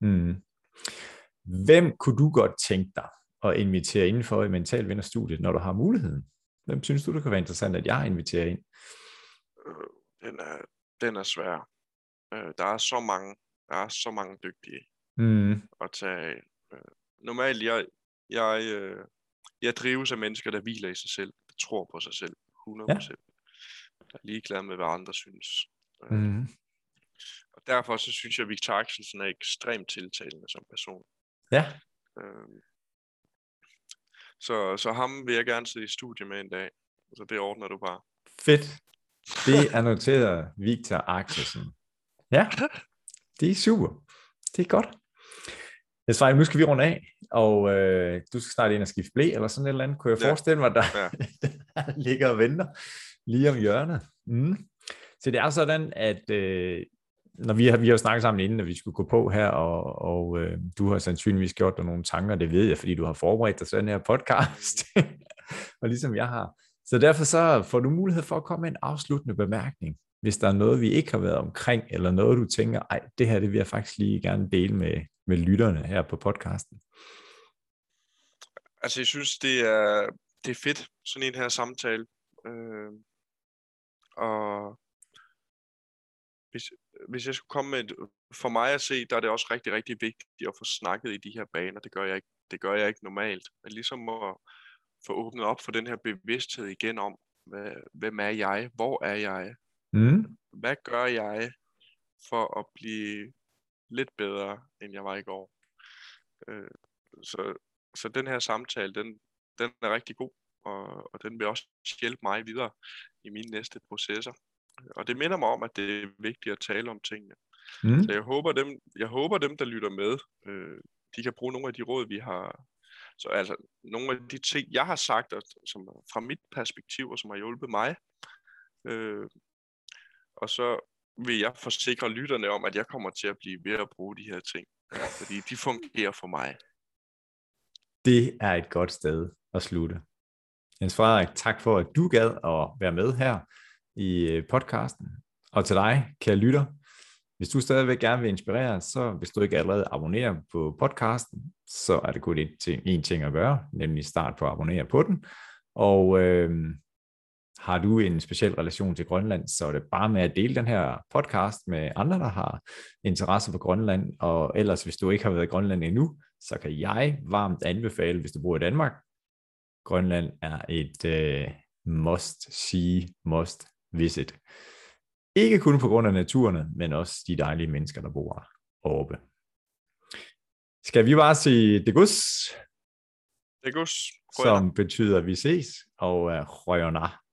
Mm. Hvem kunne du godt tænke dig at invitere indenfor i Mental Vinderstudiet, når du har muligheden? Hvem synes du, det kan være interessant, at jeg inviterer ind? Øh, den er, den er svær. Øh, der er så mange, der er så mange dygtige mm. at tage øh, Normalt, jeg, jeg, jeg drives af mennesker, der hviler i sig selv, der tror på sig selv, 100%. Ja. Der er ligeglad med, hvad andre synes. Mm. Derfor så synes jeg, at Victor Axelsen er ekstremt tiltalende som person. Ja. Øhm, så, så ham vil jeg gerne sidde i studie med en dag. Så det ordner du bare. Fedt. Det er noteret Victor Axelsen. Ja, det er super. Det er godt. Jeg svarer, nu skal vi runde af, og øh, du skal snart ind og skifte blæ, eller sådan et eller andet. Kunne jeg ja. forestille mig, der, ja. der ligger og venter lige om hjørnet. Mm. Så det er sådan, at øh, når vi har, vi har snakket sammen inden, at vi skulle gå på her, og, og øh, du har sandsynligvis gjort dig nogle tanker, det ved jeg, fordi du har forberedt dig til den her podcast, og ligesom jeg har. Så derfor så får du mulighed for at komme med en afsluttende bemærkning, hvis der er noget, vi ikke har været omkring, eller noget, du tænker, ej, det her, det vil jeg faktisk lige gerne dele med, med lytterne her på podcasten. Altså, jeg synes, det er, det er fedt, sådan en her samtale. Øh, og hvis, hvis jeg skulle komme med et, for mig at se, der er det også rigtig, rigtig vigtigt at få snakket i de her baner. Det gør jeg ikke, det gør jeg ikke normalt. Men ligesom at få åbnet op for den her bevidsthed igen om, hvad, hvem er jeg? Hvor er jeg? Mm. Hvad gør jeg for at blive lidt bedre, end jeg var i går? Øh, så, så den her samtale, den, den er rigtig god, og, og den vil også hjælpe mig videre i mine næste processer. Og det minder mig om, at det er vigtigt at tale om tingene. Mm. Så jeg håber, dem, jeg håber dem, der lytter med, øh, de kan bruge nogle af de råd, vi har. Så altså, nogle af de ting, jeg har sagt, og, som fra mit perspektiv, og som har hjulpet mig. Øh, og så vil jeg forsikre lytterne om, at jeg kommer til at blive ved at bruge de her ting. Fordi de fungerer for mig. Det er et godt sted at slutte. Jens Frederik, tak for, at du gad at være med her i øh, podcasten. Og til dig, kære lytter, hvis du stadigvæk gerne vil inspirere, så hvis du ikke allerede abonnerer på podcasten, så er det kun en ting, en ting at gøre, nemlig start på at abonnere på den. Og øh, har du en speciel relation til Grønland, så er det bare med at dele den her podcast med andre, der har interesse for Grønland. Og ellers, hvis du ikke har været i Grønland endnu, så kan jeg varmt anbefale, hvis du bor i Danmark, Grønland er et øh, must see, must visit. Ikke kun på grund af naturen, men også de dejlige mennesker, der bor oppe. Skal vi bare sige det gods? Det godt. som betyder vi ses, og uh.